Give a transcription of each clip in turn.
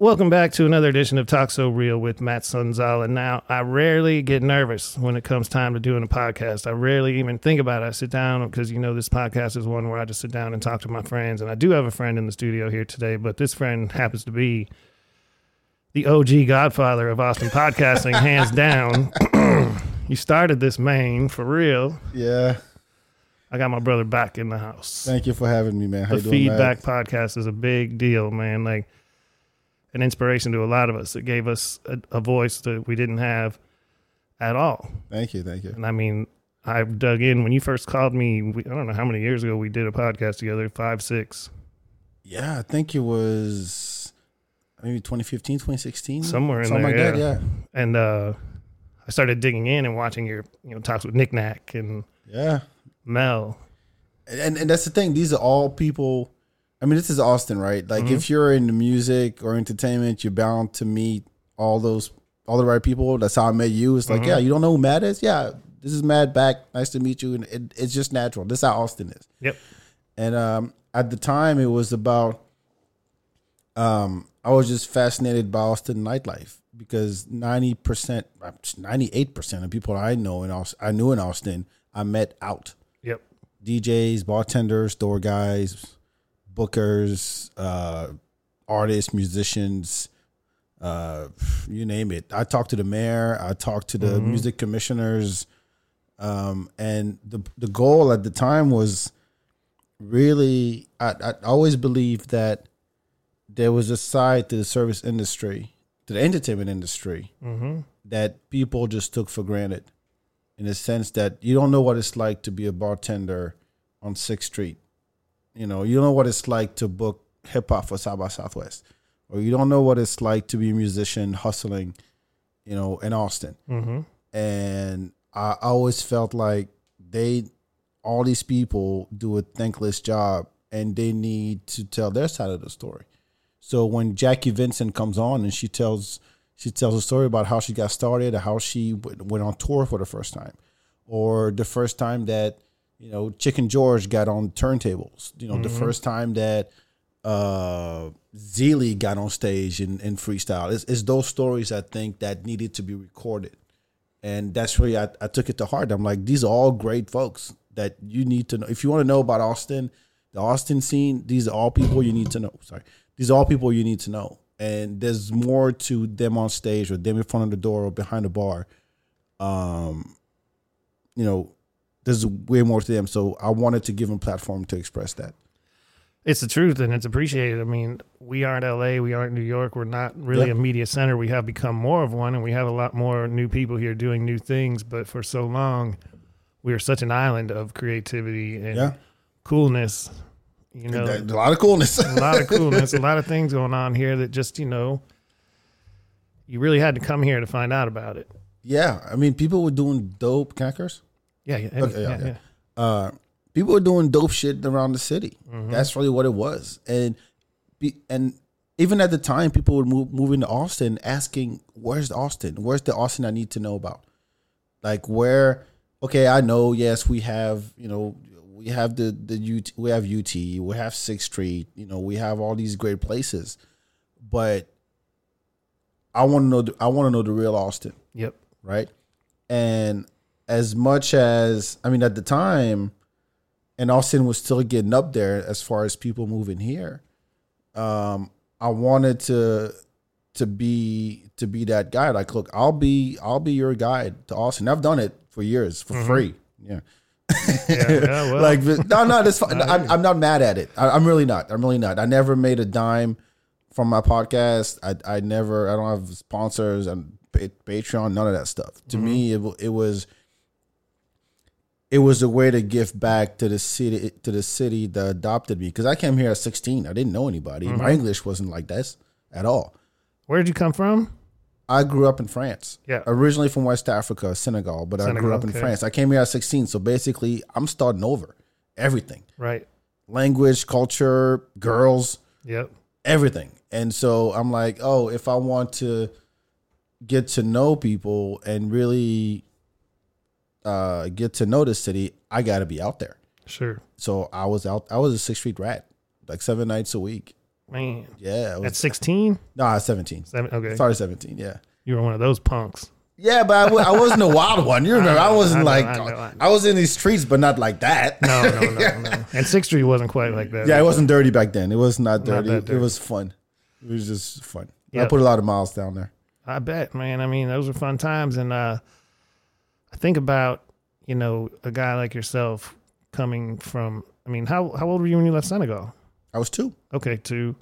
Welcome Bak to another edition of Talk So Real with Matt Sonzala. Now, I rarely get nervous when it comes time to doing a podcast. I rarely even think about it. I sit down because you know this podcast is one where I just sit down and talk to my friends. And I do have a friend in the studio here today, but this friend happens to be the OG godfather of Austin podcasting, hands down. you started this main for real. Yeah. I got my brother back in the house. Thank you for having me, man. How the you doing, Feedbak podcast is a big deal, man. Like an inspiration to a lot of us. It gave us a, a voice that we didn't have at all. Thank you, thank you. And I mean, I dug in when you first called me. We, I don't know how many years ago we did a podcast together. Five, six, Yeah, I think it was maybe 2015, 2016, somewhere in something there. like yeah. that. And uh, I started digging in and watching your, you know, talks with Nick Knack and Yeah, yeah. Mel. And and that's the thing. These are all people. I mean, this is Austin, right? Like, Mm-hmm. if you're into music or entertainment, you're bound to meet all those all the right people. That's how I met you. It's Mm-hmm. like, yeah, you don't know who Matt is? Yeah, this is Matt Bak. Nice to meet you. And it, it's just natural. This is how Austin is. Yep. And um, at the time, it was about. Um, I was just fascinated by Austin nightlife because ninety percent, ninety eight percent of people I know in Austin, I knew in Austin, I met out Yep. DJs, bartenders, store guys, bookers, uh, artists, musicians, uh, you name it. I talked to the mayor. I talked to the music commissioners, um, and the the goal at the time was really. I, I always believed that there was a side to the service industry, to the entertainment industry, Mm-hmm. that people just took for granted in the sense that you don't know what it's like to be a bartender on Sixth Street. You know, you don't know what it's like to book hip hop for South by Southwest, or you don't know what it's like to be a musician hustling, you know, in Austin. Mm-hmm. And I always felt like they, all these people, do a thankless job, and they need to tell their side of the story. So when Jackie Vincent comes on and she tells she tells a story about how she got started, or how she went on tour for the first time, or the first time that you know Chicken George got on turntables, you know the first time that uh Zeely got on stage in, in freestyle. It's, it's those stories I think that needed to be recorded, and that's really I, I took it to heart. I'm like, these are all great folks that you need to know. If you want to know about Austin, the Austin scene, these are all people you need to know. Sorry, these are all people you need to know. And there's more to them on stage or them in front of the door or behind the bar. Um, you know, there's way more to them. So I wanted to give them a platform to express that. It's the truth and it's appreciated. I mean, we aren't LA, we aren't New York, we're not really Yeah. a media center. We have become more of one and we have a lot more new people here doing new things. But for so long, we were such an island of creativity and Yeah, coolness. You know, a lot of coolness. a lot of coolness, a lot of things going on here that just, you know, you really had to come here to find out about it. yeah, I mean, people were doing dope. Can I curse? Yeah, yeah, Okay, yeah, yeah, yeah. uh, people were doing dope shit around the city. Mm-hmm. That's really what it was, and be, and even at the time, people were move move into Austin asking, "Where's Austin? Where's the Austin I need to know about? Like where? Okay, I know. Yes, we have you know we have the the UT, we have UT, we have Sixth Street. You know, we have all these great places, but I want to know. The, I want to know the real Austin Yep. right? And as much as I mean, at the time, and Austin was still getting up there as far as people moving here. Um, I wanted to to be to be that guy. Like, look, I'll be I'll be your guide to Austin. I've done it for years for free. Yeah. Yeah, yeah, well, like no, no, that's fine. I'm, I'm not mad at it. I, I'm really not. I'm really not. I never made a dime from my podcast. I I never. I don't have sponsors and Pa- Patreon. None of that stuff. To me, it it was it was a way to give back to the city to the city that adopted me because I came here at 16. I didn't know anybody. Mm-hmm. My English wasn't like this at all. Where did you come from? I grew up in France. Yeah. Originally from West Africa, Senegal, but I grew up in okay. France. I came here at 16. So basically, I'm starting over. Everything. Right. Language, culture, girls, Yep. everything. And so I'm like, oh, if I want to get to know people and really uh, get to know the city, I got to be out there. Sure. So I was out. I was a Sixth Street rat, like seven nights a week, Man, Yeah, it at 16? no, I was 17. Seven, okay. Started 17. Yeah. You were one of those punks. Yeah, but I, w- I wasn't a wild one. You remember, I, know, wasn't I know, like I I, know, I was in these streets, but not like that. No, no, no, no. And Sixth Street wasn't quite like that. yeah, it wasn't dirty back then. It was not dirty. that It was fun. It was just fun. I put a lot of miles down there. I bet, man. I mean, those were fun times. And uh, I think about, you know, a guy like yourself coming from, I mean, how, how old were you when you left Senegal? I was two, Okay, two.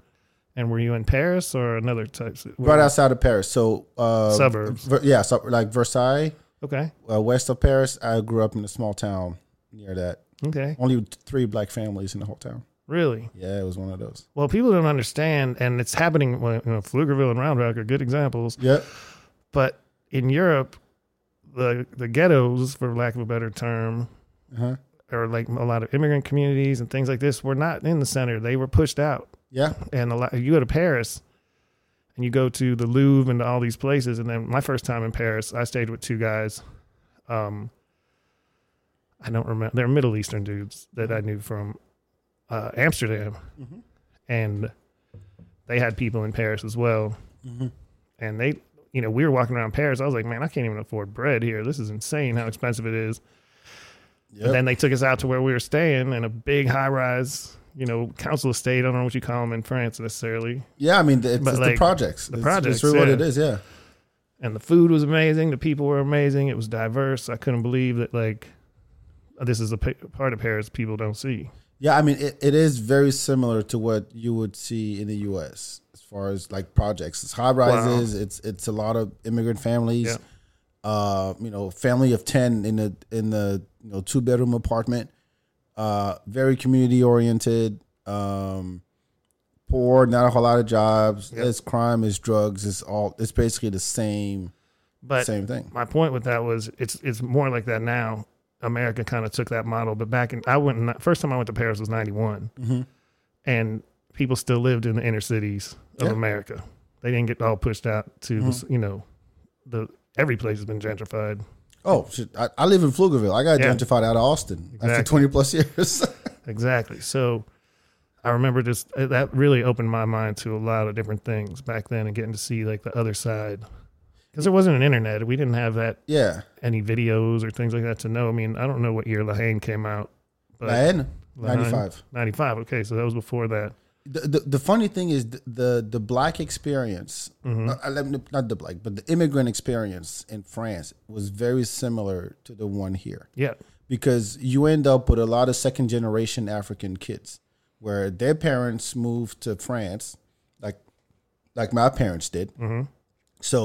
And were you in Paris or another type? right outside of Paris. So uh, Suburbs. Ver- yeah, so, like Versailles, Okay, uh, west of Paris. I grew up in a small town near that. okay. Only three black families in the whole town. Really? Yeah, it was one of those. Well, people don't understand, and it's happening. Well, you know, Pflugerville and Round Rock are good examples. Yep. But in Europe, the the ghettos, for lack of a better term, Uh-huh. or like a lot of immigrant communities and things like this, were not in the center. They were pushed out. Yeah. And a lot, you go to Paris, and you go to the Louvre and all these places. And then my first time in Paris, I stayed with two guys. Um, I don't remember. They're Middle Eastern dudes that I knew from uh, Amsterdam, Mhm. and they had people in Paris as well. Mhm. And they, you know, we were walking around Paris. I was like, man, I can't even afford bread here. This is insane how expensive it is. Yep. And then they took us out to where we were staying in a big high rise, you know, council estate. I don't know what you call them in France necessarily. yeah, I mean, it's, it's like, the projects. the It's- projects, It's really what it is. Yeah. And the food was amazing. The people were amazing. It was diverse. I couldn't believe that, like, this is a part of Paris people don't see. Yeah, I mean, it, it is very similar to what you would see in the U.S. as far as like projects. It's high rises. It's it's a lot of immigrant families. Yeah. Uh, you know, family of ten in the in the you know two bedroom apartment. Uh, very community oriented. Um, poor, not a whole lot of jobs. Yep. It's crime, it's drugs. It's all. It's basically the same But same thing. my point with that was it's it's more like that now. America kind of took that model, but back in I went first time I went to Paris was ninety Mhm. and people still lived in the inner cities of Yeah. America. They didn't get all pushed out to Mm-hmm. you know the every place has been gentrified. Oh shit! I, I live in Pflugerville. I got Yeah. gentrified out of Austin after twenty plus years. Exactly. So I remember just uh, that really opened my mind to a lot of different things back then and getting to see like the other side. Because there wasn't an internet. We didn't have that yeah, any videos or things like that to know. I mean, I don't know what year La Haine came out. But La Haine- 95. 95. Okay, so that was before that. The, the the funny thing is the the, the black experience, Mhm. uh, not the black, but the immigrant experience in France was very similar to the one here Yeah. because you end up with a lot of second generation African kids where their parents moved to France, like like my parents did. hmm So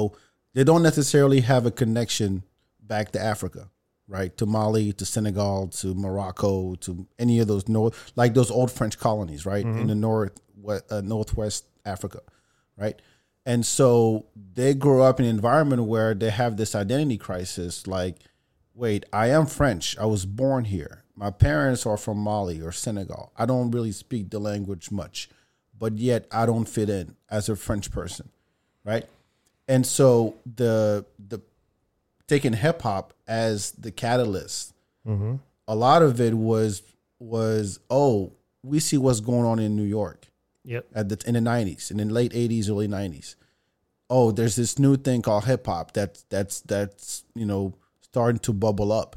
they don't necessarily have a connection back to Africa, right? To Mali, to Senegal, to Morocco, to any of those north, like those old French colonies, right, in the north, what, uh, northwest Africa, right? And so they grow up in an environment where they have this identity crisis, like, wait, I am French. I was born here. My parents are from Mali or Senegal. I don't really speak the language much, but yet I don't fit in as a French person, right? and so the the taking hip hop as the catalyst, hmm a lot of it was was oh we see what's going on in New York Yep. at the in the nineties and in the late eighties early nineties. Oh, there's this new thing called hip hop that's that's that's you know starting to bubble up,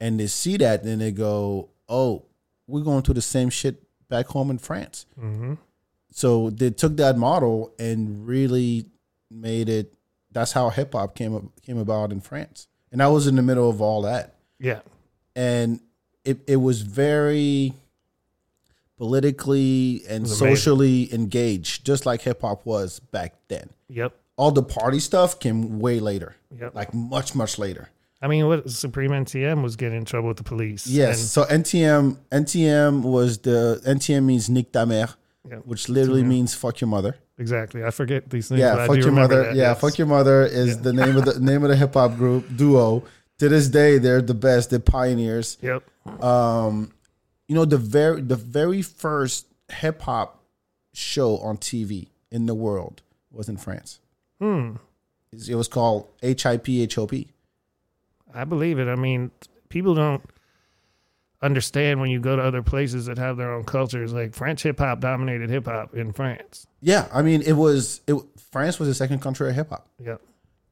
and they see that and they go oh we're going through the same shit back home in France hmm so they took that model and really made it that's how hip hop came up, came about in France. And I was in the middle of all that. Yeah. And it, it was very politically and socially engaged, just like hip hop was back then. Yep. All the party stuff came way later, Yep. like much, much later. I mean, what Supreme NTM was getting in trouble with the police. Yes. So NTM NTM was the NTM means Nique ta mère, And, which literally means fuck your mother. Exactly. I forget these things. Yeah, fuck your mother. that, Yeah, yes. fuck your mother is Yeah. the name of the name of the hip hop group duo. To this day, they're the best. They're pioneers. Yep. Um, you know the very the very first hip hop show on TV in the world was in France. Hmm. It was called HIP HOP. I believe it. I mean, people don't understand when you go to other places that have their own cultures. Like French hip hop dominated hip hop in France. Yeah, I mean, it was it. France was the second country of hip hop. Yeah.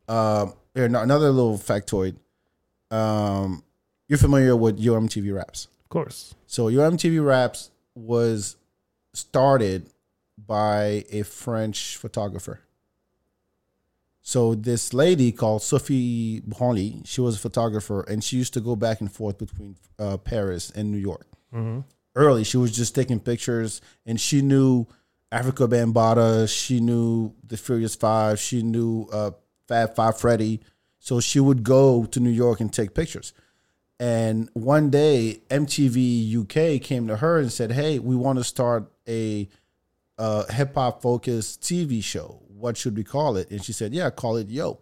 Um, here, another little factoid. Um, you're familiar with Yo MTV Raps. Of course. So Yo MTV Raps was started by a French photographer. So this lady called Sophie Bramly, she was a photographer, and she used to go back and forth between uh, Paris and New York. hmm Early, she was just taking pictures, and she knew Afrika Bambaataa, she knew the Furious Five, she knew uh, Fab Five Freddy. So she would go to New York and take pictures. And one day, MTV UK came to her and said, "Hey, we want to start a uh, hip hop focused TV show. What should we call it?" And she said, "Yeah, call it Yo."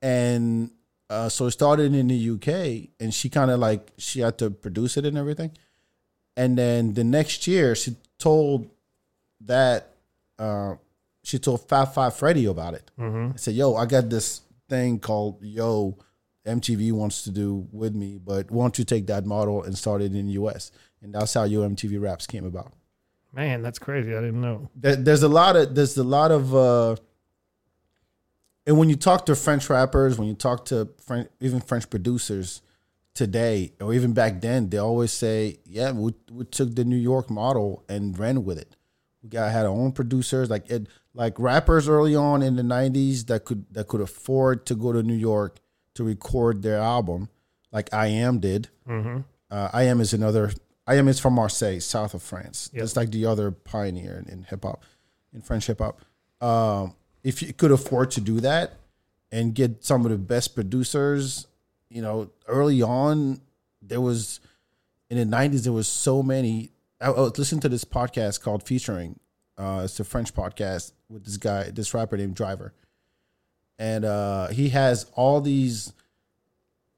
And uh, so it started in the UK, and she kind of like she had to produce it and everything. And then the next year, she told that uh, she told Fab Five Freddy about it. hmm I said, "Yo, I got this thing called Yo." MTV wants to do with me, but why don't you take that model and start it in the US? And that's how Yo MTV Raps came about. Man, that's crazy. I didn't know. There, there's a lot of there's a lot of uh and when you talk to French rappers, when you talk to French, even French producers today, or even back then, they always say, "Yeah, we, we took the New York model and ran with it. We got had our own producers, like it, like rappers early on in the '90s that could that could afford to go to New York to record their album, like IAM did. hmm Uh, IAM is another. IAM is from Marseille, south of France. Yep. It's like the other pioneer in, in hip hop, in French hip hop. Um, if you could afford to do that and get some of the best producers, you know, early on there was in the nineties there was so many. I, I was listening to this podcast called Featuring. Uh, it's a French podcast with this guy, this rapper named Driver, and uh, he has all these.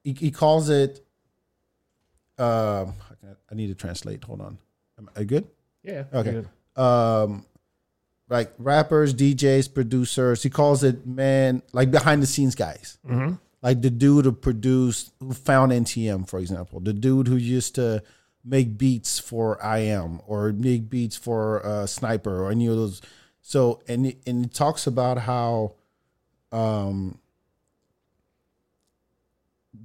He, he calls it um, I need to translate. Hold on. Am I good? Yeah. Okay. good. Um, like rappers, DJs, producers. He calls it man, like behind the scenes guys. Mhm. Like the dude who produced, who found NTM, for example. The dude who used to make beats for IAM or make beats for uh, Sniper or any of those. So and and it talks about how, um,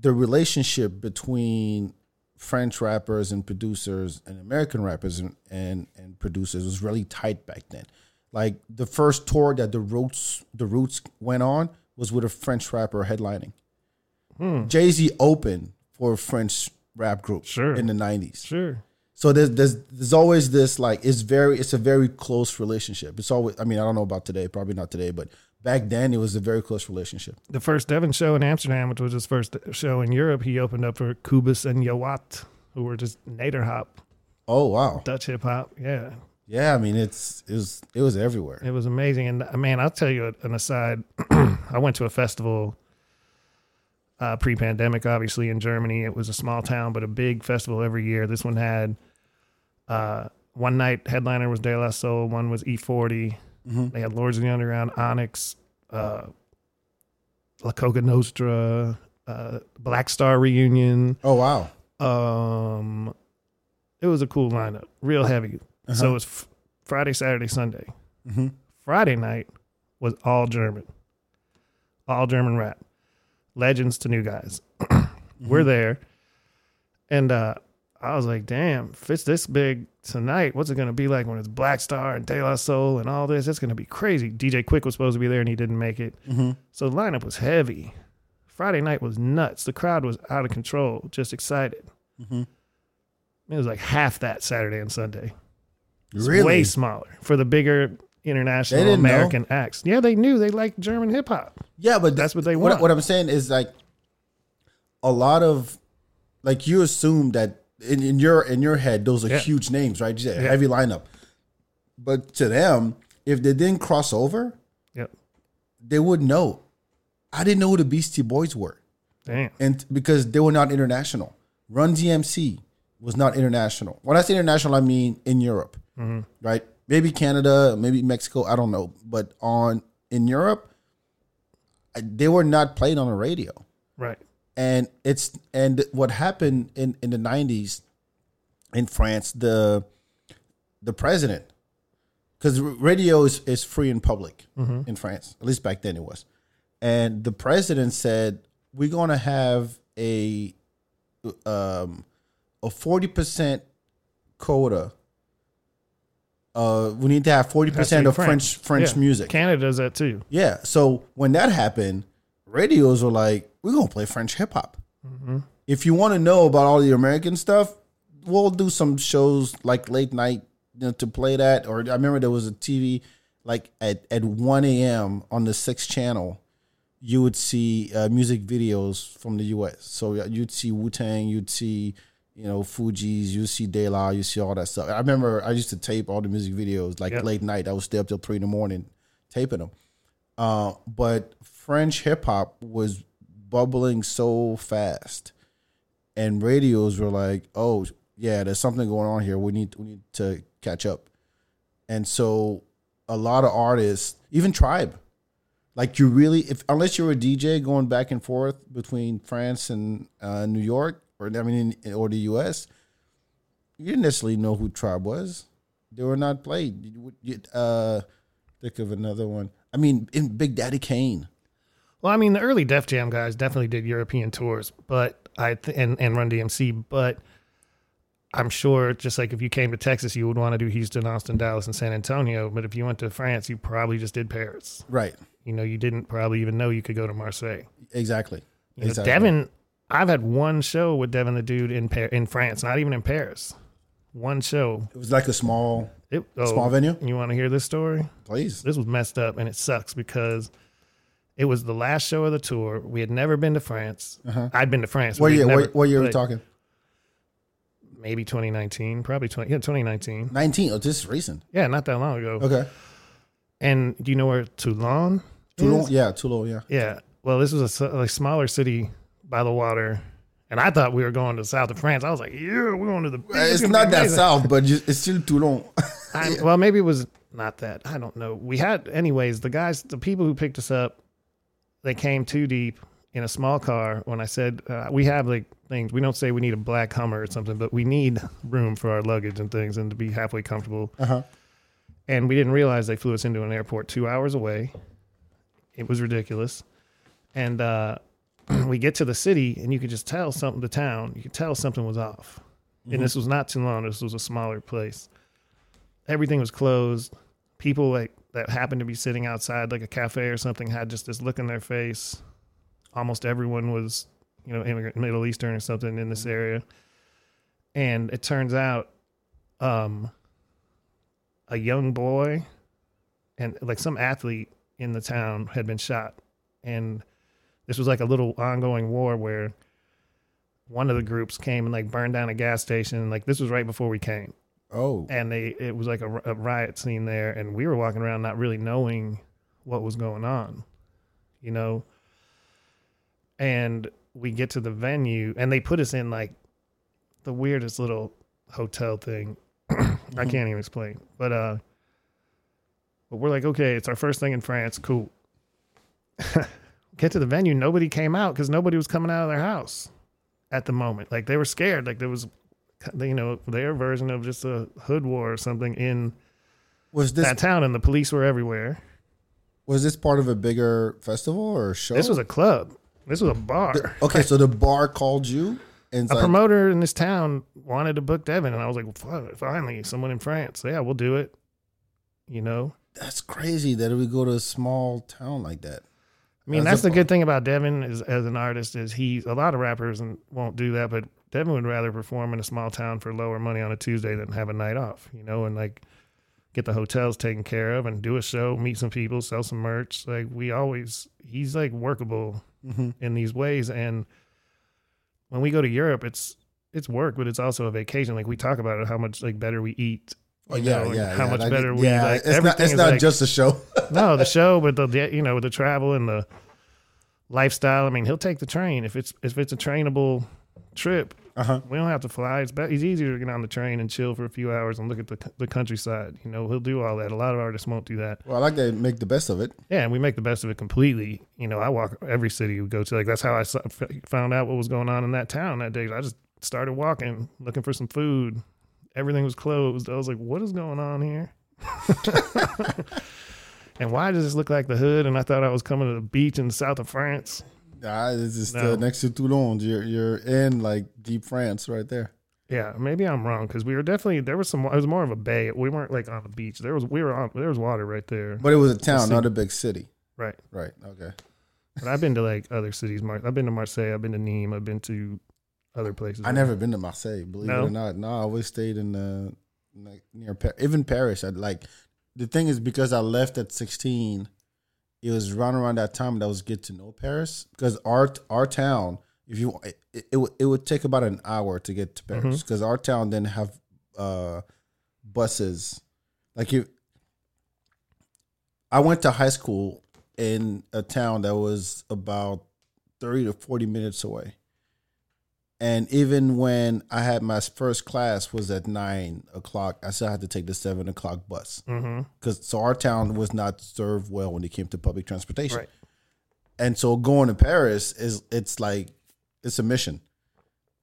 the relationship between French rappers and producers and American rappers and, and, and producers was really tight back then. Like the first tour that the Roots the Roots went on was with a French rapper headlining. Hmm. Jay Z opened for a French rap group Sure. in the nineties. Sure. So there's there's there's always this like it's very it's a very close relationship. It's always I mean I don't know about today, probably not today, but back then it was a very close relationship. The first Devin show in Amsterdam, which was his first show in Europe, he opened up for Kubus and Yawat, who were just Nederhop, Oh wow, Dutch hip hop. Yeah. yeah. I mean it's it was it was everywhere. It was amazing. And uh, man, I'll tell you an aside. I went to a festival uh, pre pandemic, obviously, in Germany. It was a small town, but a big festival every year. This one had uh, one night headliner was De La Soul, one was E40. They had Lords of the Underground, Onyx, uh, La Coka Nostra, uh, Black Star Reunion. Oh wow. Um, it was a cool lineup, real heavy. So it was f- Friday, Saturday, Sunday. Mhm. Friday night was all German, all German rap, legends to new guys. We're there, and uh, I was like, "Damn, if it's this big tonight, what's it gonna be like when it's Black Star and De La Soul and all this? It's gonna be crazy." DJ Quik was supposed to be there and he didn't make it, Mhm. so the lineup was heavy. Friday night was nuts. The crowd was out of control, just excited. Mhm. It was like half that Saturday and Sunday. Really? way smaller for the bigger international didn't know? American acts. Yeah, they knew they liked German hip hop. Yeah, but That's what they what, want. what I'm saying is like a lot of like you assume that in, in your in your head those are Yeah. huge names, right? Yeah. heavy lineup. But to them, if they didn't cross over, Yep. they would know. I didn't know who the Beastie Boys were, Damn. and because they were not international. Run DMC was not international. When I say international, I mean in Europe, mm-hmm. right? Maybe Canada, maybe Mexico. I don't know, but on in Europe, they were not played on the radio Right. And it's and what happened in in the 90s in France, the the president, because radio is, is free in public in France, at least back then it was, and the president said we're going to have a um, a forty percent quota. Uh, we need to have forty percent of French French Yeah. music. Canada does that too. Yeah. So when that happened, radios were like, we're going to play French hip hop. If you want to know about all the American stuff, we'll do some shows like late night you know, to play that. Or I remember there was a TV like at, at 1 a.m. on the sixth channel, you would see uh, music videos from the US. So you'd see Wu Tang, you'd see, you know, Fugees, you'd see De La, you see all that stuff. I remember I used to tape all the music videos like Yep. late night. I would stay up till three in the morning taping them. Uh, but French hip hop was bubbling so fast, and radios were like, "Oh yeah, there's something going on here. We need we need to catch up." And so, a lot of artists, even Tribe, like you really, if unless you're a DJ going back and forth between France and uh, New York, or I mean, or the U.S., you didn't necessarily know who Tribe was. They were not played. Uh, think of another one. I mean, in Big Daddy Kane. Well, I mean, the early Def Jam guys definitely did European tours, but I th- and and Run DMC, but I'm sure just like if you came to Texas, you would want to do Houston, Austin, Dallas, and San Antonio. But if you went to France, you probably just did Paris. Right. You know, you didn't probably even know you could go to Marseille. Exactly. You know, exactly. Devin, I've had one show with Devin the Dude in Par- in France, not even in Paris. One show. It was like a small, It, oh, small venue. You want to hear this story? Please. this was messed up and it sucks because it was the last show of the tour. We had never been to France. Uh-huh. I'd been to France. What year? never- what, what year are we talking? Maybe 2019, probably 20, yeah, 2019. Nineteen. Oh, this is recent. Yeah, not that long ago. Okay. And do you know where Toulon? Toulon. is? Yeah, Toulon. Yeah. Yeah. Well, this was a, a smaller city by the water. And I thought we were going to south of France. I was like, yeah, we're going to the. It's gonna not that south, but it's still Toulon. I, well, maybe it was not that. I don't know. We had, anyways, the guys, the people who picked us up, they came too deep in a small car. When I said, uh, we have like things, we don't say we need a black Hummer or something, but we need room for our luggage and things and to be halfway comfortable. Uh-huh. And we didn't realize they flew us into an airport two hours away. It was ridiculous. And uh, we get to the city, and you could just tell something, the town, you could tell something was off. And this was not Toulon, this was a smaller place everything was closed. People like that happened to be sitting outside like a cafe or something had just this look in their face. Almost everyone was, you know, immigrant Middle Eastern or something in this area. And it turns out um a young boy and like some athlete in the town had been shot. And this was like a little ongoing war where one of the groups came and like burned down a gas station. Like this was right before we came Oh. and they it was like a, a riot scene there and we were walking around not really knowing what was going on you know? And we get to the venue and they put us in like the weirdest little hotel thing. I can't even explain. But uh but we're like okay it's our first thing in france. Cool. Get to the venue nobody came out because nobody was coming out of their house at the moment. Like they were scared. Like there was you know their version of just a hood war or something in Was this that town and the police were everywhere was this part of a bigger festival or show? this was a club this was a bar okay. So the bar called you and a like, promoter in this town wanted to book devin and i was like finally someone in france yeah we'll do it you know that's crazy that we go to a small town like that. I mean, As that's the good thing about Devin is as an artist is he a lot of rappers and won't do that, but Devin would rather perform in a small town for lower money on a Tuesday than have a night off, you know, and like get the hotels taken care of and do a show, meet some people, sell some merch. Like we always he's like workable Mm-hmm. in these ways and when we go to Europe it's it's work, but it's also a vacation. Like we talk about it, how much like better we eat. Oh yeah, know, yeah. How yeah. much better we yeah, like It's not. It's not like- just a show. no, the show, but the you know the travel and the lifestyle. I mean, he'll take the train if it's if it's a trainable trip. Uh huh. We don't have to fly. It's, it's easier to get on the train and chill for a few hours and look at the the countryside. You know, he'll do all that. A lot of artists won't do that. Well, I like to make the best of it. Yeah, and we make the best of it completely. You know, I walk every city we go to. Like that's how I saw, found out what was going on in that town that day. I just started walking, looking for some food. everything was closed. I was like, what is going on here? and why does this look like the hood? And I thought I was coming to the beach in the south of France. Nah, it's just No. next to Toulon. You're you're in like deep France right there. Yeah, maybe I'm wrong because we were definitely there was some. It was more of a bay. We weren't like on the beach. There was we were on. There was water right there. But it was a town, see. not a big city. Right. Right. Okay. But I've been to like other cities. I've been to Marseille. I've been to Nîmes. I've been to other places. I never been to Marseille, believe No? it or not. No, I always stayed in uh, like near Paris. Even Paris, I like. The thing is, because I left at sixteen, it was around around that time that I was get to know Paris. Because our our town, if you, it, it, would- it would take about an hour to get to Paris. Because our town didn't have uh, buses. Like you, I went to high school in a town that was about thirty to forty minutes away. And even when I had my first class was at nine o'clock, I still had to take the seven o'clock bus Mm-hmm. because so our town was not served well when it came to public transportation. Right. And so going to Paris is it's like it's a mission.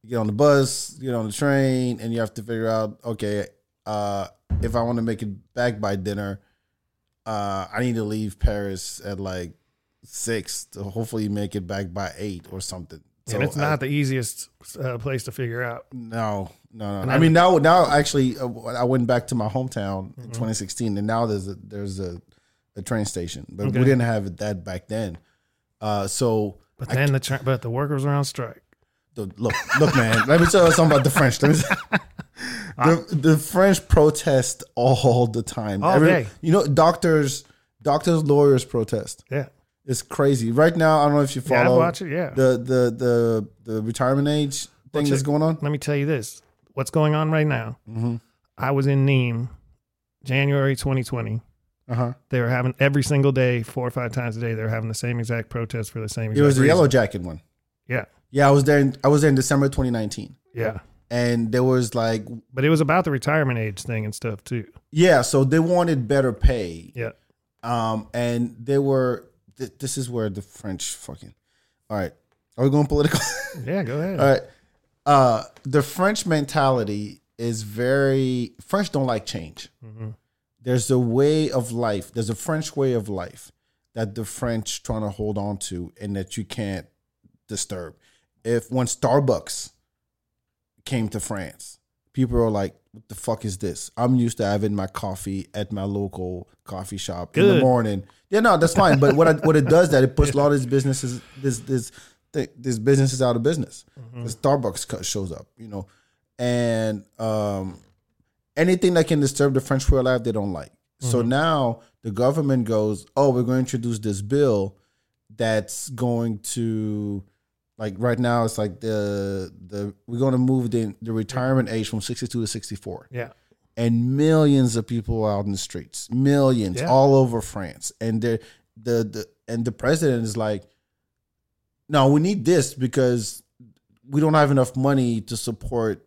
You get on the bus, you get on the train, and you have to figure out okay, uh, if I want to make it back by dinner, uh, I need to leave Paris at like six to hopefully make it back by eight or something. And it's I- not the easiest uh, place to figure out. no, no, no. I I- mean, now, now actually, uh, I went back to my hometown Mm-hmm. in 2016, and now there's a there's a, a train station, but Okay. we didn't have that back then. Uh, so But then the tra- but the workers were on strike. the, look, look, man. let me tell you something about the French. The, the French protest all the time. All day. You know, doctors, doctors, lawyers protest. Yeah. It's crazy. Right now, I don't know if you Yeah, I follow watch it. Yeah. the, the the the retirement age thing that's going on. Let me tell you this. What's going on right now? Mm-hmm. I was in Nîmes, January 2020. Uh huh. They were having every single day, four or five times a day. They were having the same exact protest for the same. It Exact was the reason. yellow jacket one. Yeah, Yeah, I was there. In, I was there in December 2019, yeah. and there was like, But it was about the retirement age thing and stuff too. yeah, so they wanted better pay. Yeah. Um, and they were. Th- this is where the French fucking. All right, are we going political? Yeah, go ahead. All right. Uh, the French mentality is very French. Don't like change. There's a way of life. There's a French way of life that the French trying to hold on to, and that you can't disturb. If when Starbucks came to France, people are like, "What the fuck is this?" I'm used to having my coffee at my local coffee shop in the morning. Yeah, no, that's fine. But what I, what it does that it puts a lot of these businesses this this th- these businesses out of business. The Starbucks shows up, you know, and um, anything that can disturb the French way of life, they don't like. So now the government goes, "Oh, we're going to introduce this bill that's going to." Like right now, it's like the the we're going to move the the retirement age from sixty two to sixty four Yeah, and millions of people out in the streets, millions Yeah. all over France, and the the the and the president is like, no, we need this because we don't have enough money to support,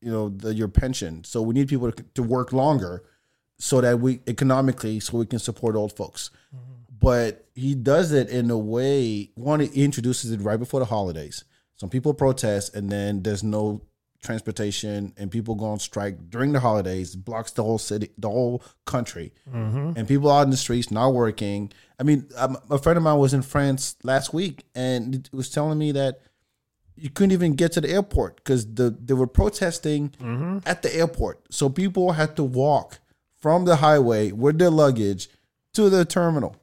you know, the, your pension, so we need people to, to work longer, so that we economically, so we can support old folks. Mm-hmm. But he does it in a way. One, he introduces it right before the holidays. Some people protest, and then there's no transportation and people go on strike during the holidays blocks the whole city the whole country. And people out in the streets not working. I mean um, a friend of mine was in france last week and it was telling me that you couldn't even get to the airport because the they were protesting at the airport. So people had to walk from the highway with their luggage to the terminal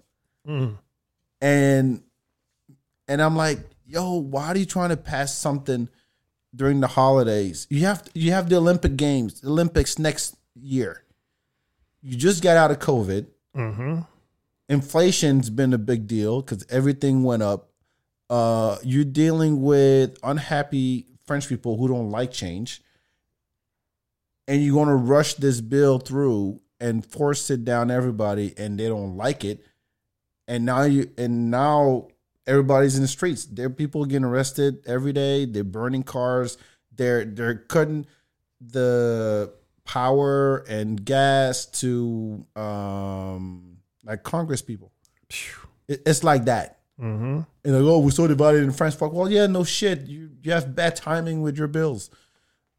and and i'm like yo why are you trying to pass something during the holidays. You have you have the Olympic Games, Olympics next year. You just got out of COVID. Mm-hmm. Inflation's been a big deal because everything went up. Uh, you're dealing with unhappy French people who don't like change, and you're going to rush this bill through and force it down everybody, and they don't like it. And now you and now everybody's in the streets. There are people getting arrested every day. They're burning cars. They're they're cutting the power and gas to um like Congress people. It's like that. Mm-hmm. And like, oh, we're so divided in France. Fuck. Well, yeah, no shit. You you have bad timing with your bills.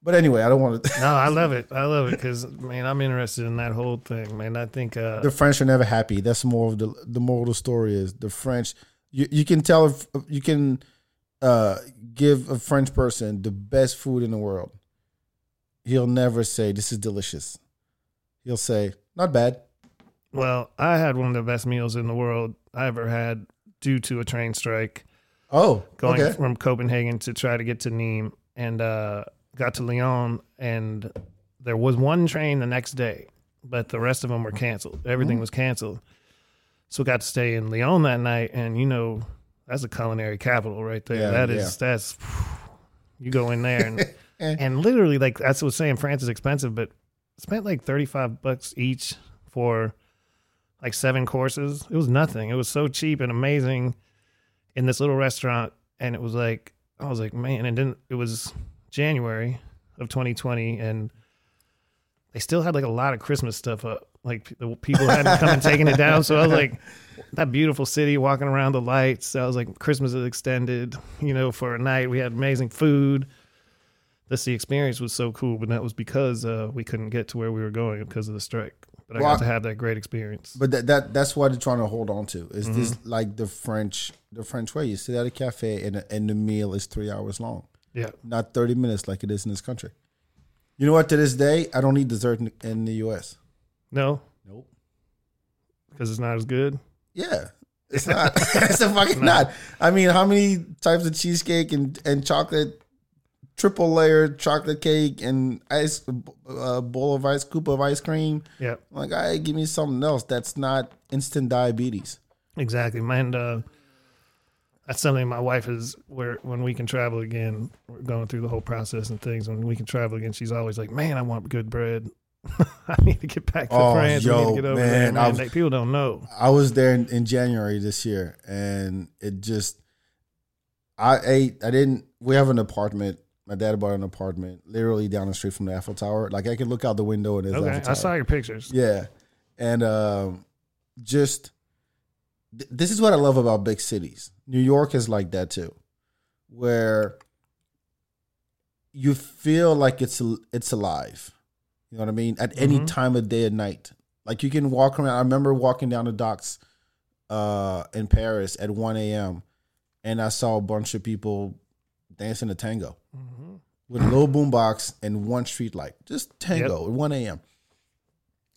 But anyway, I don't want to. No, I love it. I love it because man, I'm interested in that whole thing, man. I think uh, the French are never happy. That's more of the the moral of the story is the French. You you can tell if you can uh, give a French person the best food in the world. He'll never say this is delicious. He'll say not bad. well, I had one of the best meals in the world I ever had due to a train strike Oh, going okay. from Copenhagen to try to get to Nîmes and uh, got to Lyon and there was one train the next day, but the rest of them were canceled. Everything mm. was canceled. So got to stay in Lyon that night and you know that's a culinary capital right there. Yeah, That is that's you go in there and eh. and literally like that's what I was saying France is expensive, but spent like 35 bucks each for like seven courses. It was nothing. It was so cheap and amazing in this little restaurant and it was like I was like, man, and then it was January of 2020 and they still had like a lot of Christmas stuff up. Like the people hadn't come and taken it down. So I was like, that beautiful city walking around the lights. I was like, Christmas is extended, you know, for a night. We had amazing food. This the experience was so cool, but that was because uh, we couldn't get to where we were going because of the strike. But I Well, got to have that great experience. But that, that that's what they're trying to hold on to. Is this Mm-hmm. like the French the French way? You sit at a cafe and and the meal is three hours long, Yeah, not thirty minutes like it is in this country. You know what? To this day, I don't eat dessert in, in the U.S. no, Nope. because it's not as good. Yeah, it's not. it's a fucking not. I mean, how many types of cheesecake and and chocolate, triple layered chocolate cake and ice uh, bowl of ice, scoop of ice cream? Yeah, Like, I give me something else that's not instant diabetes. exactly. And uh, that's something my wife is. Where when we can travel again, we're going through the whole process and things. When we can travel again, she's always like, "Man, I want good bread. I need to get back to Oh, France. we need to get over man, there." Man, was- They- people don't know. I was there in, in January this year, and it just, I ate. I didn't. We have an apartment. My dad bought an apartment literally down the street from the Eiffel Tower. Like I could look out the window and there's the Okay, Eiffel Tower. I saw your pictures. Yeah, and um, just th- this is what I love about big cities. New York is like that too, where you feel like it's it's alive. You know what I mean? At any Mhm. time of day and night, like you can walk around. I remember walking down the docks uh, in Paris at one a.m. and I saw a bunch of people dancing a tango Mhm. with a little boombox and one street light, just tango at one a.m.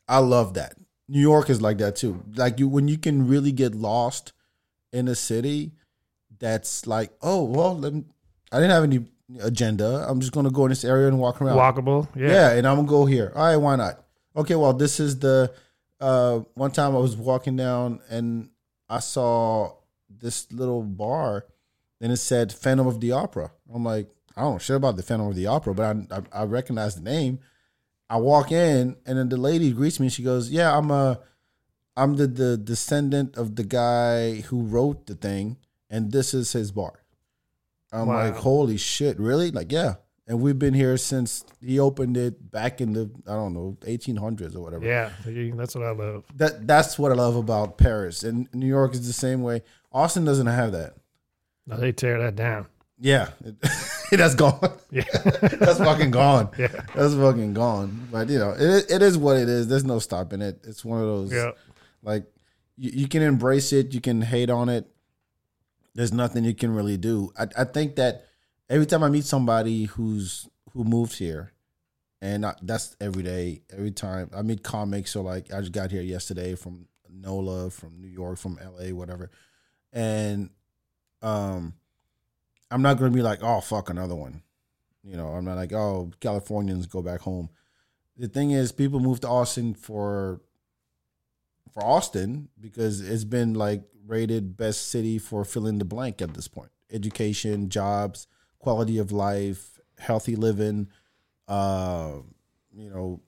I love that. New York is like that too. Like you, when you can really get lost in a city, that's like, oh well, let me, I didn't have any agenda. I'm just gonna go in this area and walk around. Walkable. Yeah. Yeah, and I'm gonna go here. All right, why not? Okay, well, this is the uh one time I was walking down and I saw this little bar and it said Phantom of the Opera. I'm like, I don't know shit about the Phantom of the Opera, but I I, I recognize the name. I walk in and then the lady greets me and she goes, Yeah, I'm a I'm the, the descendant of the guy who wrote the thing, and this is his bar. I'm Wow. like, holy shit, really? Like, yeah. And we've been here since he opened it back in the I don't know 1800s or whatever. Yeah. That's what I love. That that's what I love about Paris, and New York is the same way. Austin doesn't have that. No, they tear that down. Yeah, that's gone. Yeah. that's fucking gone. Yeah. That's fucking gone. But you know, it it is what it is. There's no stopping it. It's one of those. Yeah. Like you, you can embrace it, you can hate on it. There's nothing you can really do. I, I think that every time I meet somebody who's who moved here, and I, that's every day, every time I meet comics. So like I just got here yesterday from NOLA, from New York, from LA, whatever, and um, I'm not gonna be like, oh fuck another one. You know, I'm not like, oh Californians go back home. The thing is, people move to Austin for for Austin because it's been like rated best city for fill in the blank at this point. Education, jobs, quality of life, healthy living, uh, you know,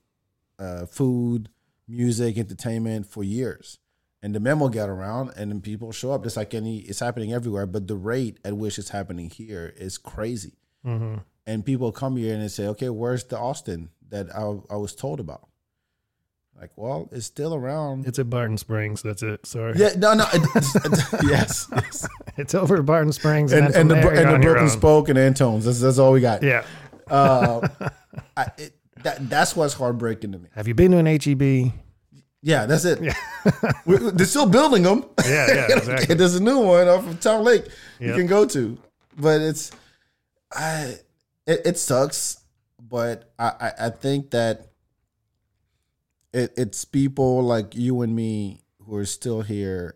uh, food, music, entertainment for years. And the memo got around, and then people show up. Just like any, it's happening everywhere, but the rate at which it's happening here is crazy. hmm And people come here and they say, "Okay, where's the Austin that I, I was told about?" Like, well, it's still around. It's at Barton Springs. That's it. Sorry. Yeah, no, no. It, yes, yes. It's over at Barton Springs. And, And, then and the and the Brooklyn. Spoke and Antone's. That's that's all we got. Yeah. Uh, I, it, that that's what's heartbreaking to me. Have you been to an HEB? Yeah, that's it. We- They're still building them. Yeah, yeah, exactly. There's a new one off of Town Lake you can go to, but it's, I, it, it sucks, but I, I, I think that it, it's people like you and me who are still here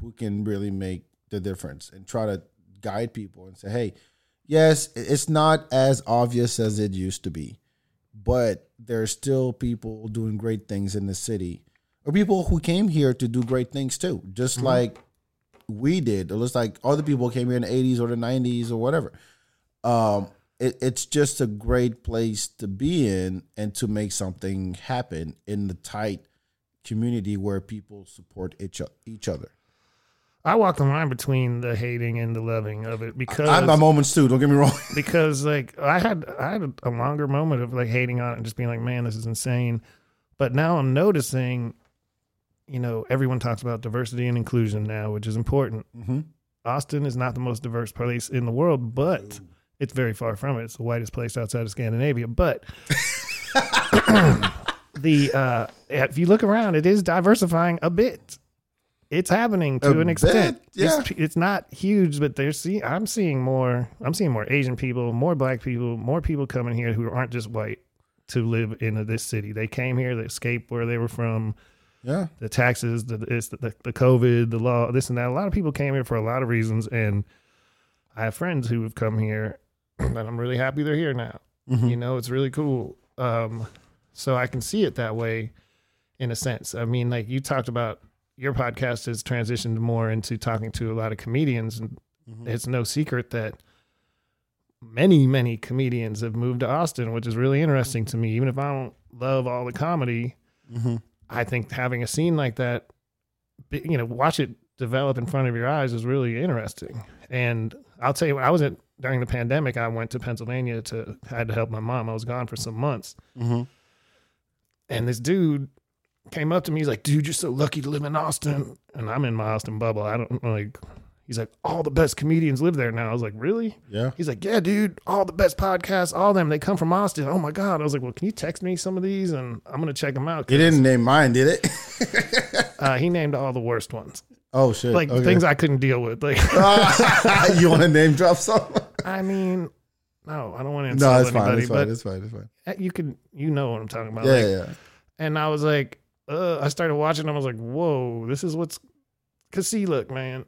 who can really make the difference and try to guide people and say, hey, yes, it's not as obvious as it used to be, but there's still people doing great things in the city, or people who came here to do great things too, just like we did. It looks like other people came here in the 80s or the 90s or whatever. Um, it, it's just a great place to be in and to make something happen in the tight community where people support each, each other. I walk the line between the hating and the loving of it because I have my moments too. Don't get me wrong. because like I had I had a longer moment of like hating on it and just being like, man, this is insane. But now I'm noticing, you know, everyone talks about diversity and inclusion now, which is important. Mm-hmm. Austin is not the most diverse place in the world, but it's very far from it. It's the whitest place outside of Scandinavia. But the uh, if you look around, it is diversifying a bit. It's happening to A an extent. bit, yeah. It's, it's not huge, but there's see, I'm seeing more. I'm seeing more Asian people, more Black people, more people coming here who aren't just white to live in this city. They came here, they escaped where they were from Yeah. the taxes, the it's the, the the COVID, the law, this and that. A lot of people came here for a lot of reasons, and I have friends who have come here, and I'm really happy they're here now. Mm-hmm. You know, it's really cool. Um, so I can see it that way, in a sense. I mean, like you talked about, your podcast has transitioned more into talking to a lot of comedians, and Mm-hmm. it's no secret that many, many comedians have moved to Austin, which is really interesting to me. Even if I don't love all the comedy, Mm-hmm. I think having a scene like that, you know, watch it develop in front of your eyes is really interesting. And I'll tell you, I was at during the pandemic. I went to Pennsylvania to I had to help my mom. I was gone for some months, Mm-hmm. and this dude came up to me. He's like, "Dude, you're so lucky to live in Austin." And I'm in my Austin bubble. I don't like. He's like, "All the best comedians live there now." I was like, "Really?" Yeah. He's like, "Yeah, dude, all the best podcasts, all them, they come from Austin." Oh my god! I was like, "Well, can you text me some of these, and I'm gonna check them out." He didn't name mine, did it? Uh, he named all the worst ones, oh shit. like Okay. things I couldn't deal with. Like, you want to name drop some? I mean, no, I don't want to no, insult it's fine. anybody, It's fine. It's fine. It's fine. you can, you know what I'm talking about. Yeah, like, yeah. And I was like, uh, I started watching. I was like, whoa, this is what's. Cause see, look, man,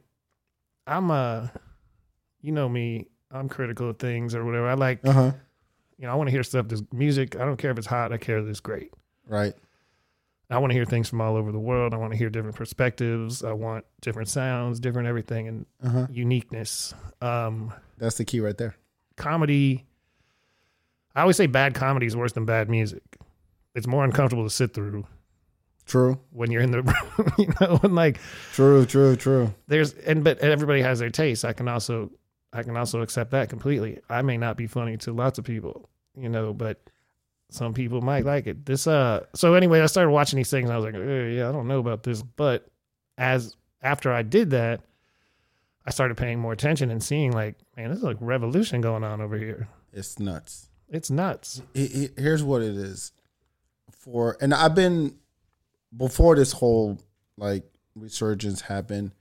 I'm uh, you know me, I'm critical of things or whatever. I like, Uh huh. you know, I want to hear stuff. That's music. I don't care if it's hot. I care if it's great. Right. I want to hear things from all over the world. I want to hear different perspectives. I want different sounds, different everything, and Uh huh. uniqueness. Um, That's the key right there. comedy. I always say bad comedy is worse than bad music. It's more uncomfortable to sit through True. when you're in the room, you know, and like True. True. True. there's and but everybody has their taste. I can also I can also accept that completely. I may not be funny to lots of people, you know, but some people might like it. This uh so anyway, I started watching these things and I was like, "Eh, yeah, I don't know about this, but as after I did that, I started paying more attention and seeing like, man, this is like revolution going on over here. It's nuts. It's nuts. He- he- Here's what it is. For and I've been before this whole like resurgence happened.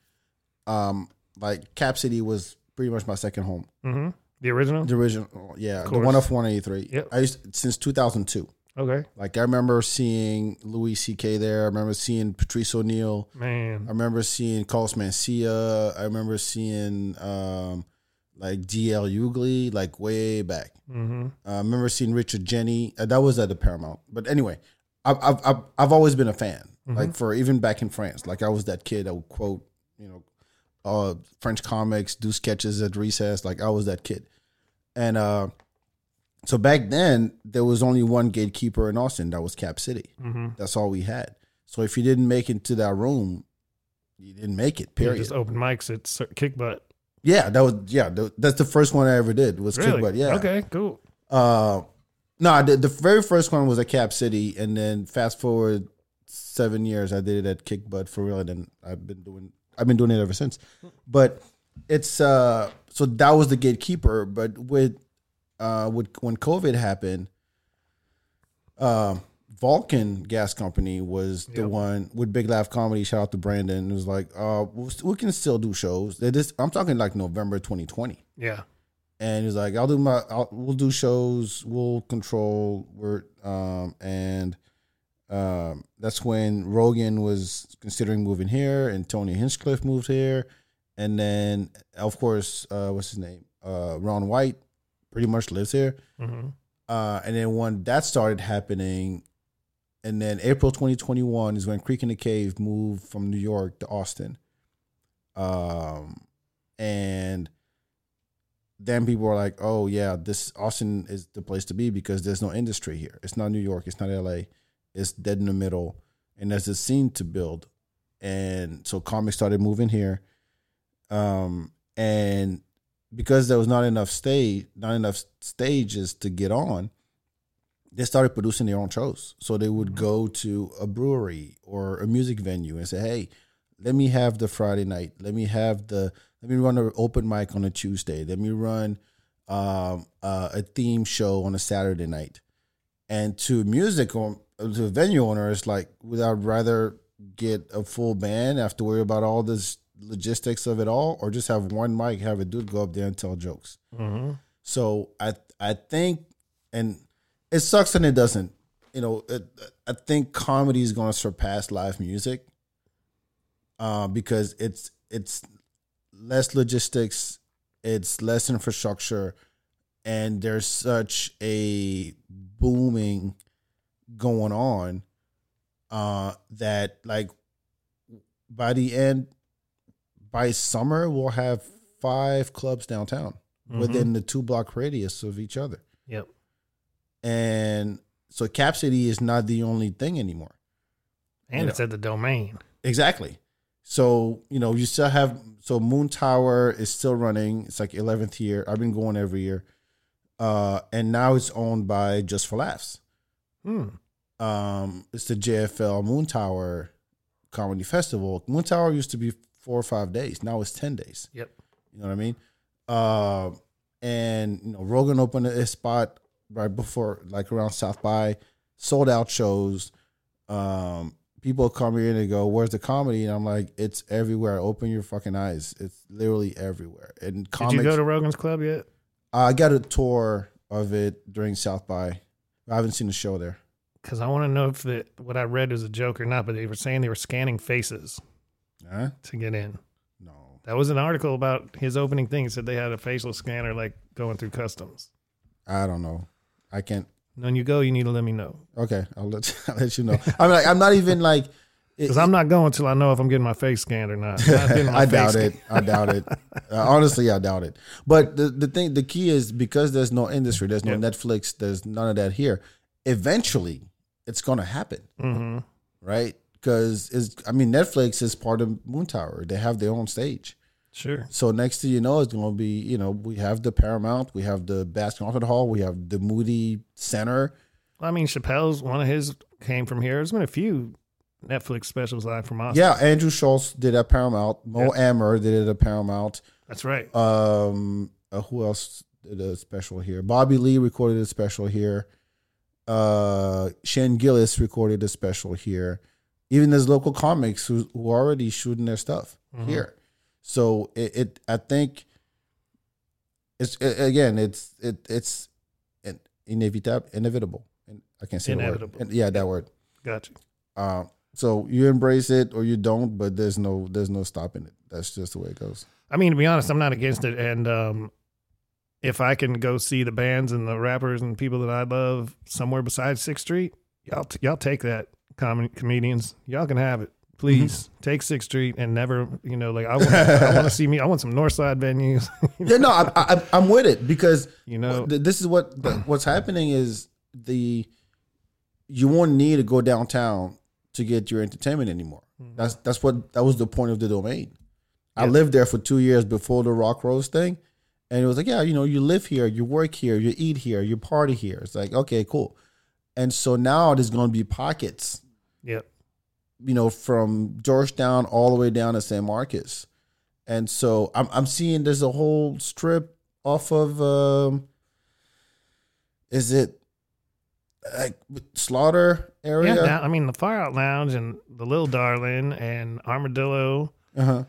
Um, like Cap City was pretty much my second home. hmm The original? The original, yeah, the one off one eighty three. Yep. I used since two thousand two. Okay. Like I remember seeing Louis C.K. there. I remember seeing Patrice O'Neal. Man. I remember seeing Carlos Mencia. I remember seeing um, like DL Hughley, like way back. hmm Uh, I remember seeing Richard Jeni. Uh, that was at the Paramount. But anyway, I've I've I've, always been a fan. Like for even back in France, like I was that kid that would quote, you know, uh, French comics, do sketches at recess. Like I was that kid, and uh, so back then there was only one gatekeeper in Austin. That was Cap City. hmm That's all we had. So if you didn't make it to that room, you didn't make it. Period. Just open mics at Sir- Kick Butt. yeah, that was yeah. That's the first one I ever did was Really? Kick Butt. Yeah. Okay, cool. Uh, no, the, the very first one was at Cap City, and then fast forward seven years, I did it at Kick Butt for real, and then I've been doing I've been doing it ever since. But it's uh, so that was the gatekeeper. But with uh, with when COVID happened, Um, Vulcan Gas Company was the Yep. one with Big Laugh Comedy. Shout out to Brandon. It was like, uh, we can still do shows. They just, I'm talking like November 2020. Yeah. And he's like, "I'll do my, I'll, we'll do shows, we'll control, we're, um, and um, that's when Rogan was considering moving here, and Tony Hinchcliffe moved here, and then of course, uh, what's his name, uh, Ron White, pretty much lives here, hmm uh, and then when that started happening, and then April 2021 is when Creek and the Cave moved from New York to Austin. Um, and then people were like, "Oh yeah, this Austin is the place to be because there's no industry here. It's not New York. It's not LA. It's dead in the middle, and there's a scene to build." And so comics started moving here, um, and because there was not enough stage, not enough stages to get on, they started producing their own shows. So they would go to a brewery or a music venue and say, "Hey, let me have the Friday night. Let me have the let me run an open mic on a Tuesday. Let me run um, uh, a theme show on a Saturday night." And to music on to venue owners, like, would I rather get a full band, have to worry about all this logistics of it all, or just have one mic, have a dude go up there and tell jokes? hmm So I I think, and it sucks and it doesn't. You know, it, I think comedy is going to surpass live music, uh, because it's it's less logistics, it's less infrastructure, and there's such a booming going on uh, that like by the end by summer we'll have five clubs downtown Mm-hmm. within the two block radius of each other. Yep. And so Cap City is not the only thing anymore. And You it's at the domain. Exactly. So, you know, you still have so Moon Tower is still running. It's like 11th year. I've been going every year. Uh and now it's owned by Just for Laughs. Hmm. Um it's the JFL Moon Tower Comedy Festival. Moon Tower used to be 4 or 5 days. Now it's 10 days. Yep. You know what I mean? Uh, and you know, Rogan opened a spot right before, like around South by, sold out shows. Um, people come here and they go, "Where's the comedy?" And I'm like, "It's everywhere. Open your fucking eyes. It's literally everywhere." And comics. Did you go to Rogan's Club yet? I got a tour of it during South by. I haven't seen the show there. Because I want to know if the, what I read was a joke or not, but they were saying they were scanning faces Huh? to get in. No. That was an article about his opening thing. It said they had a facial scanner like going through customs. I don't know. I can't. When you go, you need to let me know. Okay, I'll let I'll let you know. I'm like I'm not even like. Because I'm not going till I know if I'm getting my face scanned or not. Not getting my I doubt it. I doubt it. Uh, honestly, I doubt it. But the the thing, the key is because there's no industry, there's no Yep. Netflix, there's none of that here. Eventually, it's gonna happen, hmm right? Because is I mean, Netflix is part of Moon Tower. They have their own stage. Sure. So next thing you know, it's gonna be you know we have the Paramount, we have the Bass Concert Hall, we have the Moody Center. Well, I mean, Chappelle's one of his came from here. There's been a few Netflix specials live from Austin. Yeah, Andrew Schulz did at Paramount. Mo Amer did it at Paramount. That's right. Um, uh, who else did a special here? Bobby Lee recorded a special here. Uh, Shane Gillis recorded a special here. Even there's local comics who who are already shooting their stuff Mhm. here. So it, it I think it's a- again it's it it's in- inevitable inevitable. And I can't say Inevitable. Word. Yeah, that word. Gotcha. Uh, so you embrace it or you don't, but there's no there's no stopping it. That's just the way it goes. I mean, to be honest, I'm not against it. And um, if I can go see the bands and the rappers and people that I love somewhere besides Sixth Street, y'all t- y'all take that, com- comedians. Y'all can have it. Mm-hmm. Please take Sixth Street and never, you know, like I want, I want to see me. I want some Northside venues. Yeah, no, I, I, I'm with it because you know, this is what the, what's happening is the you won't need to go downtown to get your entertainment anymore. Mm-hmm. That's that's what that was the point of the domain. I lived there for two years before the Rock Rose thing, and it was like, yeah, you know, you live here, you work here, you eat here, you party here. It's like, okay, cool. And so now there's going to be pockets, yep. You know, from Georgetown all the way down to San Marcos. And so I'm I'm seeing there's a whole strip off of um is it like Slaughter area. Yeah, now, I mean the Far Out Lounge and the Little Darling and Armadillo. uh-huh.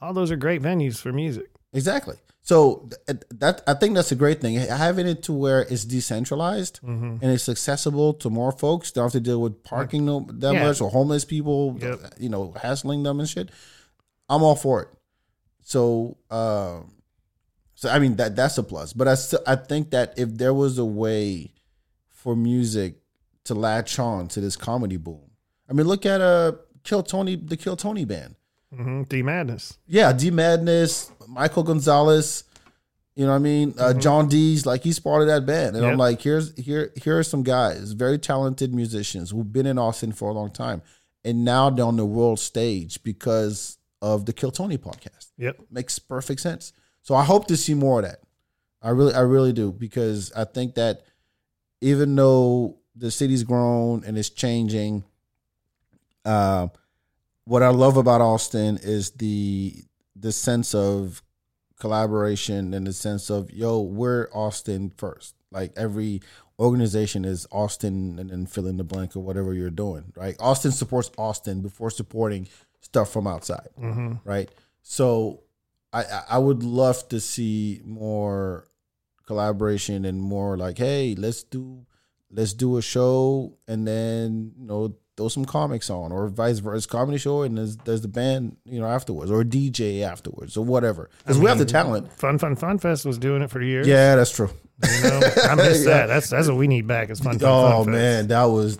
All those are great venues for music. Exactly. So that I think that's a great thing. Having it to where it's decentralized Mm-hmm. and it's accessible to more folks. Don't have to deal with parking no, that Yeah. much or homeless people, Yep. you know, hassling them and shit. I'm all for it. So, um, so I mean that that's a plus. But I still I think that if there was a way for music to latch on to this comedy boom, I mean, look at uh Kill Tony, the Kill Tony band. Hmm D Madness. Yeah, D Madness, Michael Gonzalez, you know what I mean? Uh, Jon Deas like he's part of that band. And I'm like, here's here here are some guys, very talented musicians who've been in Austin for a long time. And now they're on the world stage because of the Kill Tony podcast. Yep. Makes perfect sense. So I hope to see more of that. I really I really do because I think that even though the city's grown and it's changing, uh, what I love about Austin is the the sense of collaboration and the sense of yo, we're Austin first. Like every organization is Austin and then fill in the blank or whatever you're doing, right? Austin supports Austin before supporting stuff from outside, hmm right? So I- I would love to see more collaboration and more like, hey, let's do let's do a show and then you know throw some comics on or vice versa comedy show and there's there's the band you know afterwards or a DJ afterwards or whatever because we have the talent. Fun Fun Fun Fest was doing it for years. Yeah, that's true. You know, I miss Yeah. that. That's that's what we need back. Is Fun Fun Oh Fun Fest. man, that was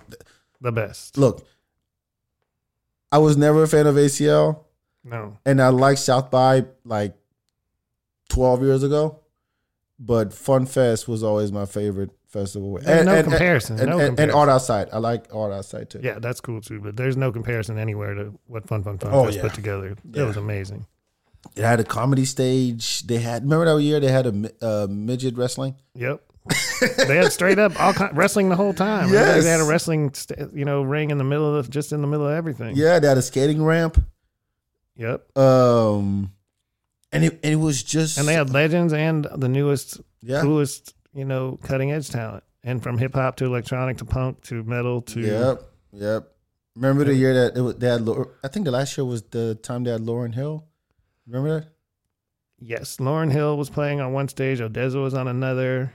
the best. look. I was never a fan of ACL, No, and I liked South by like twelve years ago, but Fun Fest was always my favorite festival. There's no comparison, And, no and, and comparison. Art Outside, I like Art Outside too. yeah, that's cool too. But there's no comparison anywhere to what Fun Fun Fun Oh, Fest yeah. put together. It Yeah. was amazing. It had a comedy stage. They had remember that year they had a uh, midget wrestling. Yep. they had straight up all wrestling the whole time. Yes. They had a wrestling, st- you know, ring in the middle of just in the middle of everything. Yeah, they had a skating ramp. Yep. Um, and it and it was just And they had legends and the newest, yeah coolest, you know, cutting edge talent. And from hip hop to electronic to punk to metal to Yep, yep. Remember the year that it was, they had? I think the last year was the time they had Lauryn Hill. Remember that? yes, Lauryn Hill was playing on one stage. Odesza was on another.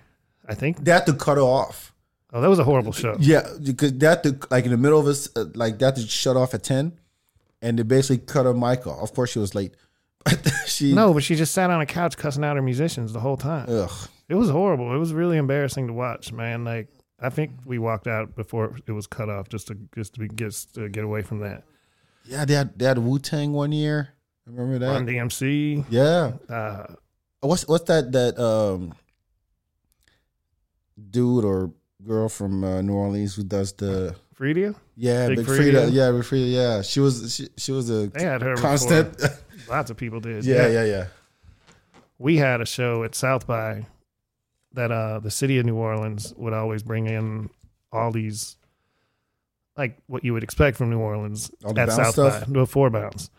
I think. They had to cut her off. Oh, that was a horrible show. Yeah, because they had to like in the middle of us, uh, like they had to shut off at ten, and they basically cut her mic off. Of course, she was late. She No, but she just sat on a couch cussing out her musicians the whole time. ugh. It was horrible. It was really embarrassing to watch, man. Like I think we walked out before it was cut off just to just to be, just to get away from that. Yeah, they had they had Wu Tang one year. I remember that? Run DMC. Yeah. Uh, What's what's that that um dude or girl from uh, New Orleans who does the Freedia. yeah Big Big, Freedia? Frida yeah Big Freedia yeah she was she, she was a They had her constant Lots of people did. yeah yeah yeah We had a show at South by that uh the city of New Orleans would always bring in all these like what you would expect from New Orleans All the at bounce South stuff? by before bounce.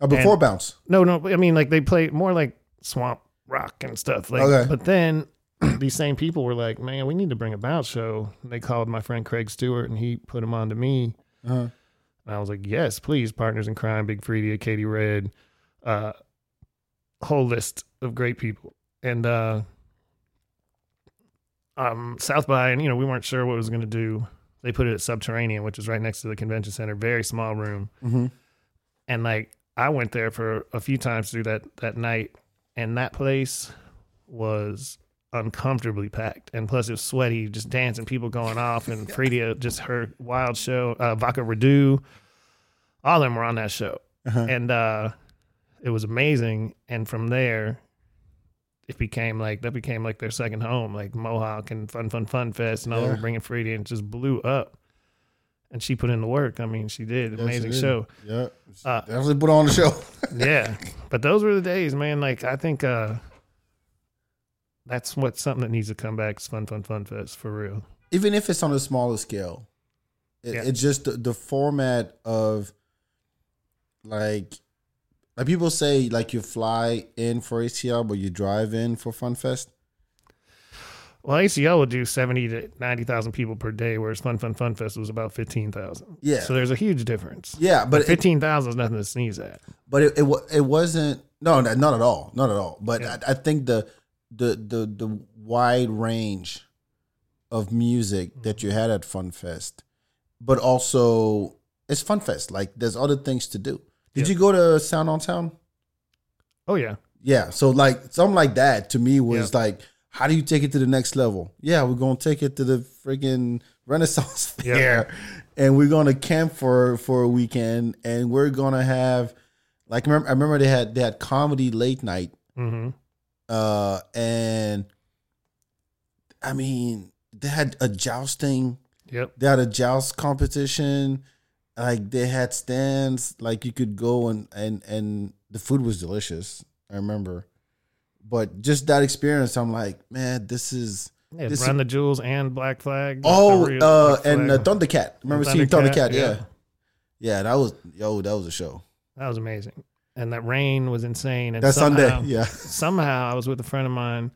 uh, before And- bounce No, no, I mean like they play more like swamp rock and stuff. Like, Okay. but then these same people were like, "Man, we need to bring a bounce show." And they called my friend Craig Stewart, and he put him on to me. uh-huh. And I was like, "Yes, please, partners in crime, Big Freedia, Katey Red, uh, whole list of great people." And uh, um, South by, and you know, we weren't sure what it was going to do. They put it at Subterranean, which is right next to the convention center, very small room hmm and like I went there for a few times through that that night, and that place was uncomfortably packed, and plus it was sweaty, just dancing, people going off, and Freedia just her wild show, uh, Vockah Redu, all of them were on that show, Uh-huh. and uh, it was amazing. And from there, it became like that became like their second home, like Mohawk and Fun Fun Fun Fest, and all Yeah. them bringing Freedia, and just blew up. And she put in the work. I mean, she did. Yes, Amazing it is. show. yeah Uh, definitely put on the show yeah but those were the days man like i think uh that's what something that needs to come back is fun fun fun fest for real even if it's on a smaller scale it, Yeah. it's just the, the format of like like people say like you fly in for ACL but you drive in for Fun Fest Well, ACL would do seventy to ninety thousand people per day, whereas Fun Fun Fun Fest was about fifteen thousand. Yeah. So there's a huge difference. Yeah, but it, Fifteen thousand is nothing to sneeze at. but it, it it wasn't no no, not at all not at all but Yeah. I, I think the the the the wide range of music mm-hmm. that you had at funfest but also it's funfest like there's other things to do did Yeah. you go to Sound on Sound Oh yeah. yeah so like something like that to me was Yeah. like how do you take it to the next level yeah we're gonna take it to the friggin renaissance Yeah. fair and we're gonna camp for for a weekend and we're gonna have like remember, i remember they had they had comedy late night Mm-hmm. uh and i mean they had a jousting Yep. they had a joust competition like they had stands like you could go and and and the food was delicious i remember but just that experience i'm like man this is Yeah, This- Run the Jewels and Black Flag. oh uh Black and uh, thundercat remember seeing Thundercat, thundercat yeah. yeah. yeah that was yo that was a show that was amazing. And that rain was insane. And that sunday yeah somehow I was with a friend of mine,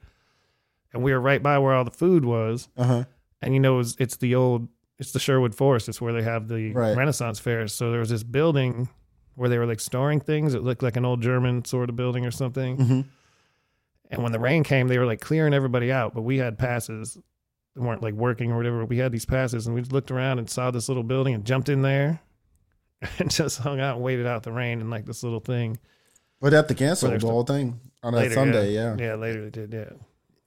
and we were right by where all the food was. uh-huh And you know, it was, it's the old, it's the Sherwood Forest. It's where they have the Right. Renaissance fairs. So there was this building where they were like storing things. It looked like an old German sort of building or something. hmm And when the rain came, they were like clearing everybody out. But we had passes that weren't like working or whatever. We had these passes and we just looked around and saw this little building and jumped in there and just hung out and waited out the rain in like this little thing. but they have to cancel the whole thing on that Later, sunday yeah. Yeah, later they did. Yeah.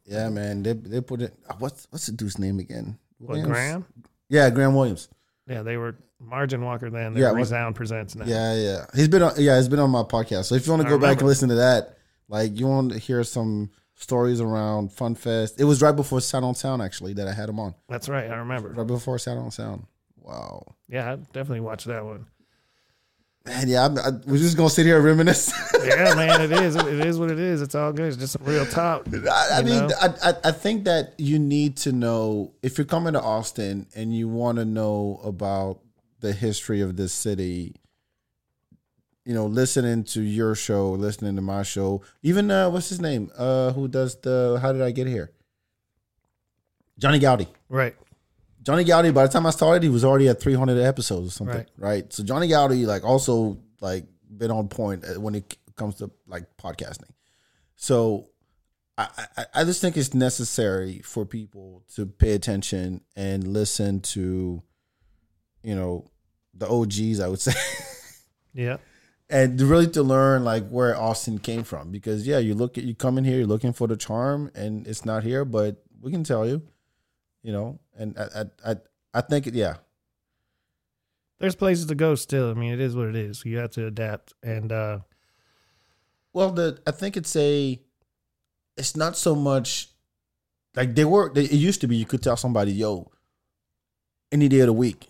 yeah man they, they put it uh, what's what's the dude's name again What, Williams? Graham? Yeah graham williams Yeah, they were Margin Walker then. Yeah, what- Resound Presents now. Yeah, yeah. He's been on yeah, he's been on my podcast. So if you want to I go back remember. and listen to that, like you want to hear some stories around Fun Fest. It was right before Sound on Sound actually that I had him on. That's right. I remember. Right before Sound on Sound. Wow. Yeah, I definitely watched that one. Man, yeah, I'm, I, we're just gonna sit here and reminisce. Yeah, man, it is. It is what it is. It's all good. It's just real talk. I, I mean. I, I I think that you need to know if you're coming to Austin and you want to know about the history of this city. You know, listening to your show, listening to my show, even uh, what's his name? Uh, who does the How Did I Get Here? Johnny Goudie. Right. Johnny Goudie. By the time I started, he was already at 300 episodes or something. Right. Right. So Johnny Goudie, like, also like been on point when it comes to like podcasting. So I, I, I just think it's necessary for people to pay attention and listen to, you know, the OGs. I would say. Yeah. and really to learn like where Austin came from because yeah you look at you come in here you're looking for the charm and it's not here but we can tell you you know and I I I, I think yeah There's places to go still. I mean, it is what it is. You have to adapt. And uh well the I think it's a it's not so much like they were they, it used to be you could tell somebody yo any day of the week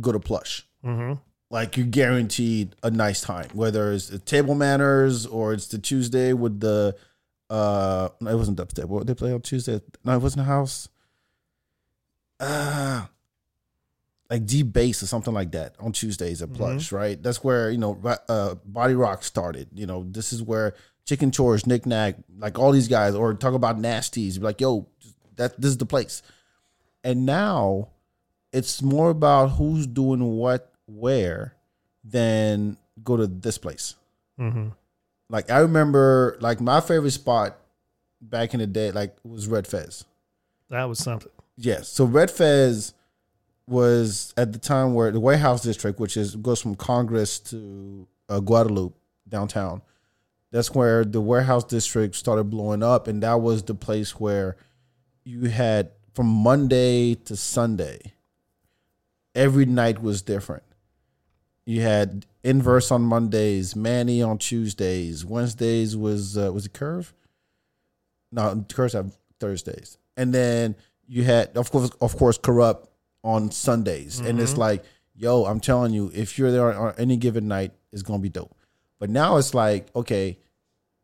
go to plush mhm. like you're guaranteed a nice time, whether it's the table manners or it's the Tuesday with the uh no, it wasn't dubstep. What did they play on Tuesday? No, it wasn't a house. Ah like deep bass or something like that on Tuesdays at Plush, right? That's where, you know, uh, Body Rock started. You know, this is where Chicken Chores, Knick Knack, like all these guys, or talk about nasties, be like, yo, that this is the place. And now it's more about who's doing what where than go to this place. Mhm. Like I remember like my favorite spot back in the day like was Red Fez. That was something. Yes. So Red Fez was at the time where the Warehouse District, which is goes from Congress to uh, Guadalupe downtown. That's where the Warehouse District started blowing up, and that was the place where you had from Monday to Sunday. Every night was different. You had inverse on Mondays, Manny on Tuesdays, Wednesdays was uh, was a Curve? No, Curves have Thursdays, and then you had of course of course Corrupt on Sundays, and it's like, yo, I'm telling you, if you're there on any given night, it's gonna be dope. But now it's like, okay,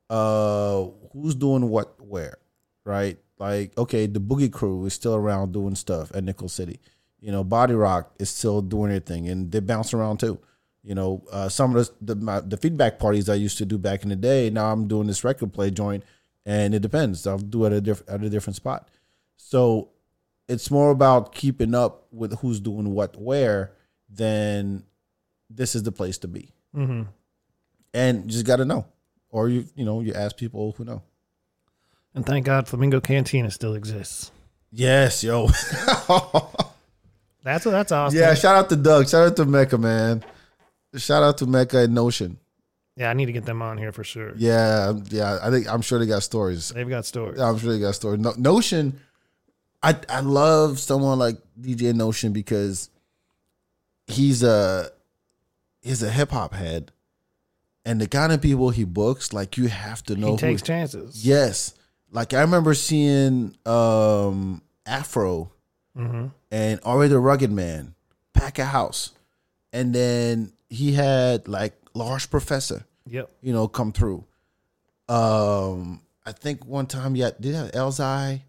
uh, who's doing what where, right? Like, okay, the Boogie Crew is still around doing stuff at Nickel City. You know, Body Rock is still doing their thing, and they bounce around too. You know, uh, some of the the, my, the Feedbak parties I used to do back in the day. Now I'm doing this record play joint, and it depends. I'll do it at a different at a different spot. So it's more about keeping up with who's doing what where than this is the place to be. hmm And you just got to know, or you you know you ask people who know. And thank God Flamingo Cantina still exists. Yes, yo. That's that's awesome. yeah, shout out to Doug. Shout out to Mecca, man. Shout out to Mecca and Notion. Yeah, I need to get them on here for sure. Yeah, yeah. I think I'm sure they got stories. They've got stories. I'm sure they got stories. No, Notion, I I love someone like DJ Notion because he's a he's a hip hop head, and the kind of people he books, like you have to know. he who takes chances. Yes, like I remember seeing um Afro hmm and R.A. the Rugged Man pack a house, and then he had like Large Professor Yep. you know, come through. Um, I think one time, yeah, did he have Elzhi?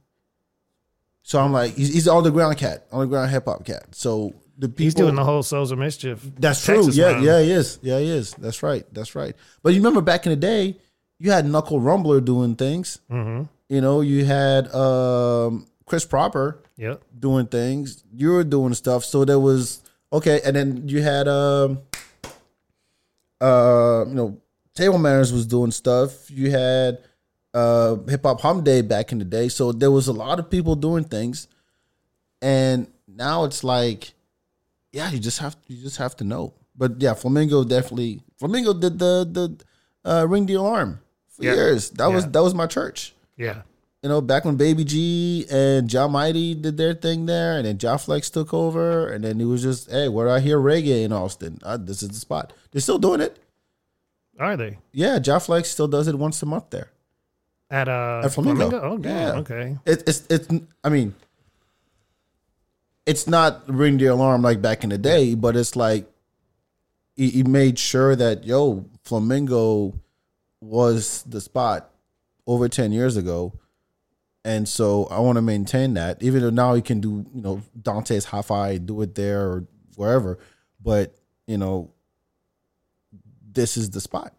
So I'm like, he's, he's on the ground cat, on the ground hip hop cat. So the people, He's doing the whole Souls of Mischief. that's Texas true. Yeah, run. yeah, he is. Yeah, he is. That's right. That's right. But you remember back in the day, you had Knuckle Rumbler doing things. hmm You know, you had um, Chris Proper Yep. doing things. You were doing stuff. So there was okay, and then you had um uh you know Table Manners was doing stuff. You had uh Hip Hop Hum Day back in the day. So there was a lot of people doing things. And now it's like yeah, you just have you just have to know. But yeah, Flamingo definitely Flamingo did the the uh ring the alarm for Yeah. years. That was that was my church Yeah. you know, back when Baby G and John Mighty did their thing there, and then John Flex took over, and then it was just, hey, where do I hear reggae in Austin? Uh, this is the spot. They're still doing it. Are they Yeah, John Flex still does it once a month there. At uh At Flamingo. Oh, damn. Yeah. Okay. It, it's it's. I mean, it's not ring the alarm like back in the day, but it's like he, he made sure that yo Flamingo was the spot over ten years ago, and so I want to maintain that. Even though now he can do you know Dante's Hi-Fi, do it there or wherever, but you know this is the spot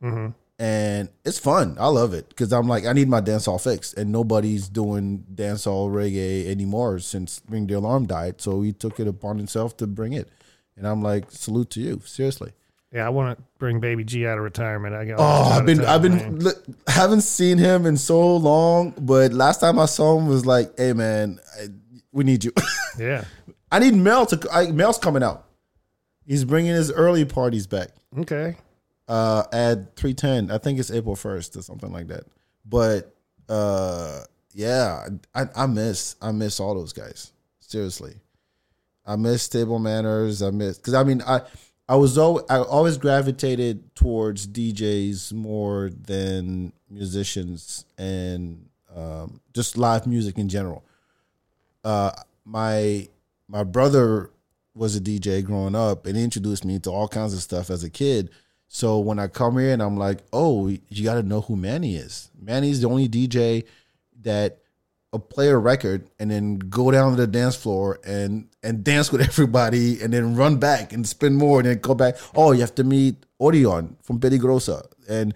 hmm and it's fun. I love it because I'm like, I need my dancehall fix, and nobody's doing dancehall reggae anymore since Ring the Alarm died. So he took it upon himself to bring it, and I'm like, salute to you, seriously. Yeah, I want to bring Baby G out of retirement. I got. Oh, I've been, I've been, look, haven't seen him in so long, but last time I saw him was like, hey man, I, we need you. Yeah. I need Mel to. I, Mel's coming out. He's bringing his early parties back. Okay. Uh at 310 i think it's april 1st or something like that. But uh yeah i i miss i miss all those guys. Seriously. I miss table manners. I miss because i mean i i was always i always gravitated towards djs more than musicians and um just live music in general. Uh my my brother was a DJ growing up and he introduced me to all kinds of stuff as a kid. So when I come here and I'm like, oh, you got to know who Manny is. Manny's the only DJ that a play a record and then go down to the dance floor and and dance with everybody and then run back and spin more and then go back. Oh, you have to meet Orion from Peligrosa. And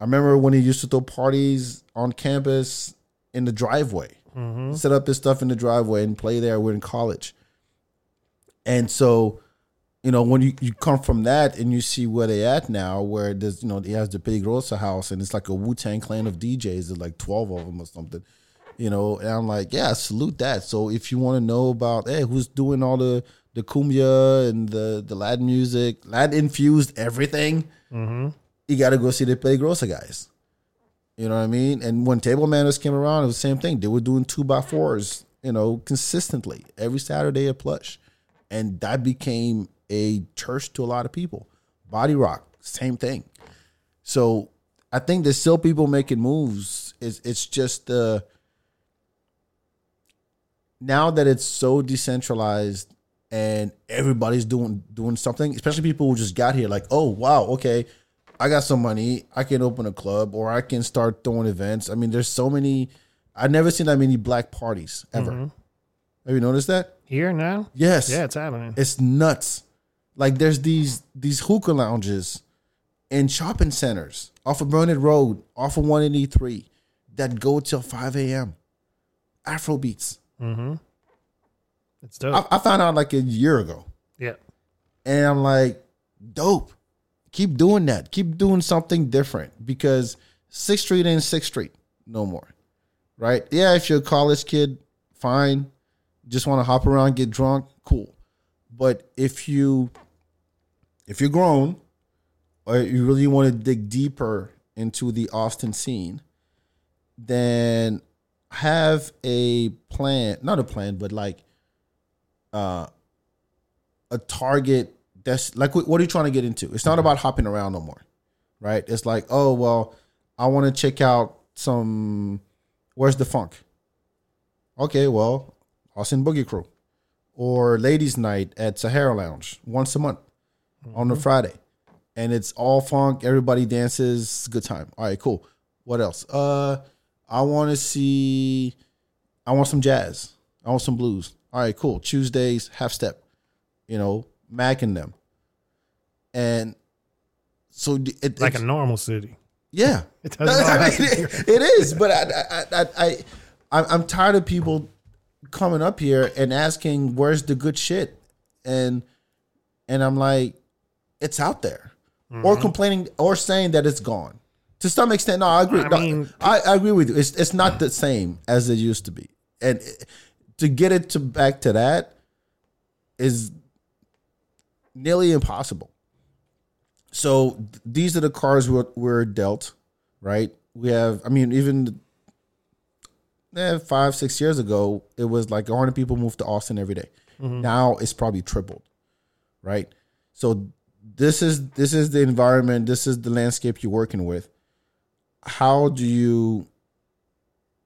I remember when he used to throw parties on campus in the driveway. Mm-hmm. Set up his stuff in the driveway and play there. We're in college. And so, you know, when you, you come from that and you see where they at now, where there's, you know, he has the Peligrosa house and it's like a Wu Tang clan of DJs, there's like 12 of them or something, you know, and I'm like, yeah, salute that. So if you want to know about, hey, who's doing all the, the cumbia and the, the Latin music, Latin infused everything, Mm-hmm. you got to go see the Peligrosa guys. You know what I mean? And when Table Manners came around, it was the same thing. They were doing two by fours, you know, consistently every Saturday at Plush. And that became a church to a lot of people. Body Rock, same thing. So I think there's still people making moves. It's it's just uh now that it's so decentralized and everybody's doing doing something, especially people who just got here, like, oh wow, okay, I got some money, I can open a club or I can start throwing events. I mean, there's so many. I've never seen that many black parties ever. Have you noticed that? Here now? Yes. Yeah, it's happening. It's nuts. Like there's these these hookah lounges in shopping centers off of Burnet Road, off of 183, that go till 5 a.m. Afro beats. Mm-hmm. It's dope. I, I found out like a year ago. yeah. And I'm like, dope. Keep doing that. Keep doing something different because Sixth Street ain't Sixth Street no more. Right? Yeah, if you're a college kid, fine. Just want to hop around, get drunk, cool. But if you if you're grown or you really want to dig deeper into the Austin scene, then have a plan, not a plan, but like uh a target that's like what what are you trying to get into? It's not about hopping around no more. Right? It's like, oh well, I want to check out some where's the funk? Okay, well, Austin Boogie Crew. Or ladies' night at Sahara Lounge once a month on a Friday. And it's all funk, everybody dances, good time. All right, cool. What else? Uh I want to see I want some jazz. I want some blues. All right, cool. Tuesdays, half step. You know, Mac and them. And so it, Like a normal city. yeah, It doesn't I mean, it, it is. But I, I, I, I, I, I'm tired of people coming up here and asking, "Where's the good shit?" and and I'm like, it's out there, Mm-hmm. or complaining or saying that it's gone. To some extent, no, I agree. I No, mean- I, I agree with you. It's it's not the same as it used to be, and it- to get it to back to that is nearly impossible. So th- these are the cards we're, we're dealt, right? We have, I mean, even eh, five, six years ago, it was like 100 people moved to Austin every day. Now it's probably tripled, right? So this is this is the environment, this is the landscape you're working with. How do you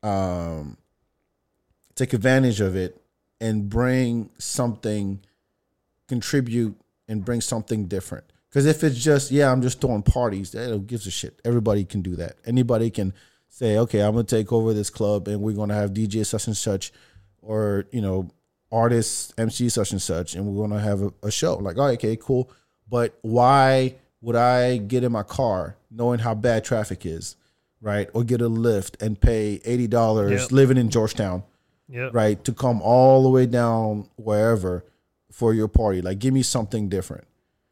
um, take advantage of it and bring something, contribute and bring something different? Because if it's just yeah, I'm just throwing parties, that gives a shit. Everybody can do that. Anybody can say, okay, I'm gonna take over this club and we're gonna have DJ such and such, or you know, artists MC such and such, and we're gonna have a, a show. Like, okay, cool. But why would I get in my car knowing how bad traffic is, right? Or get a Lyft and pay eighty dollars Yep. living in Georgetown, Yep. right? To come all the way down wherever for your party. Like, give me something different.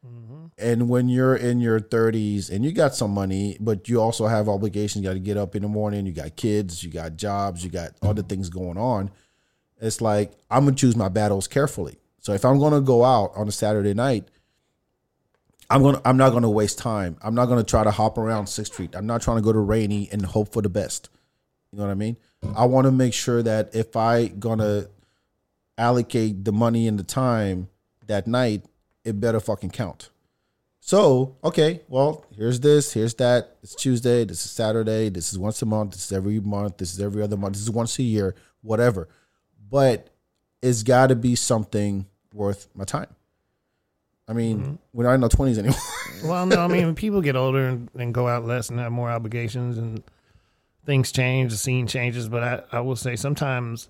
Mm-hmm. And when you're in your 30s and you got some money, but you also have obligations, you got to get up in the morning, you got kids, you got jobs, you got other mm-hmm. things going on. It's like I'm gonna choose my battles carefully. So if I'm gonna go out on a Saturday night, I'm gonna I'm not gonna waste time. I'm not gonna try to hop around Sixth Street. I'm not trying to go to Rainy and hope for the best. You know what I mean? I want to make sure that if I gonna allocate the money and the time that night, it better fucking count. So, okay, well, here's this, here's that. It's Tuesday, this is Saturday, this is once a month, this is every month, this is every other month, this is once a year, whatever. But it's got to be something worth my time. I mean, we're not in our 20s anymore. Well, no, I mean, when people get older and, and go out less and have more obligations and things change, the scene changes. But I, I will say sometimes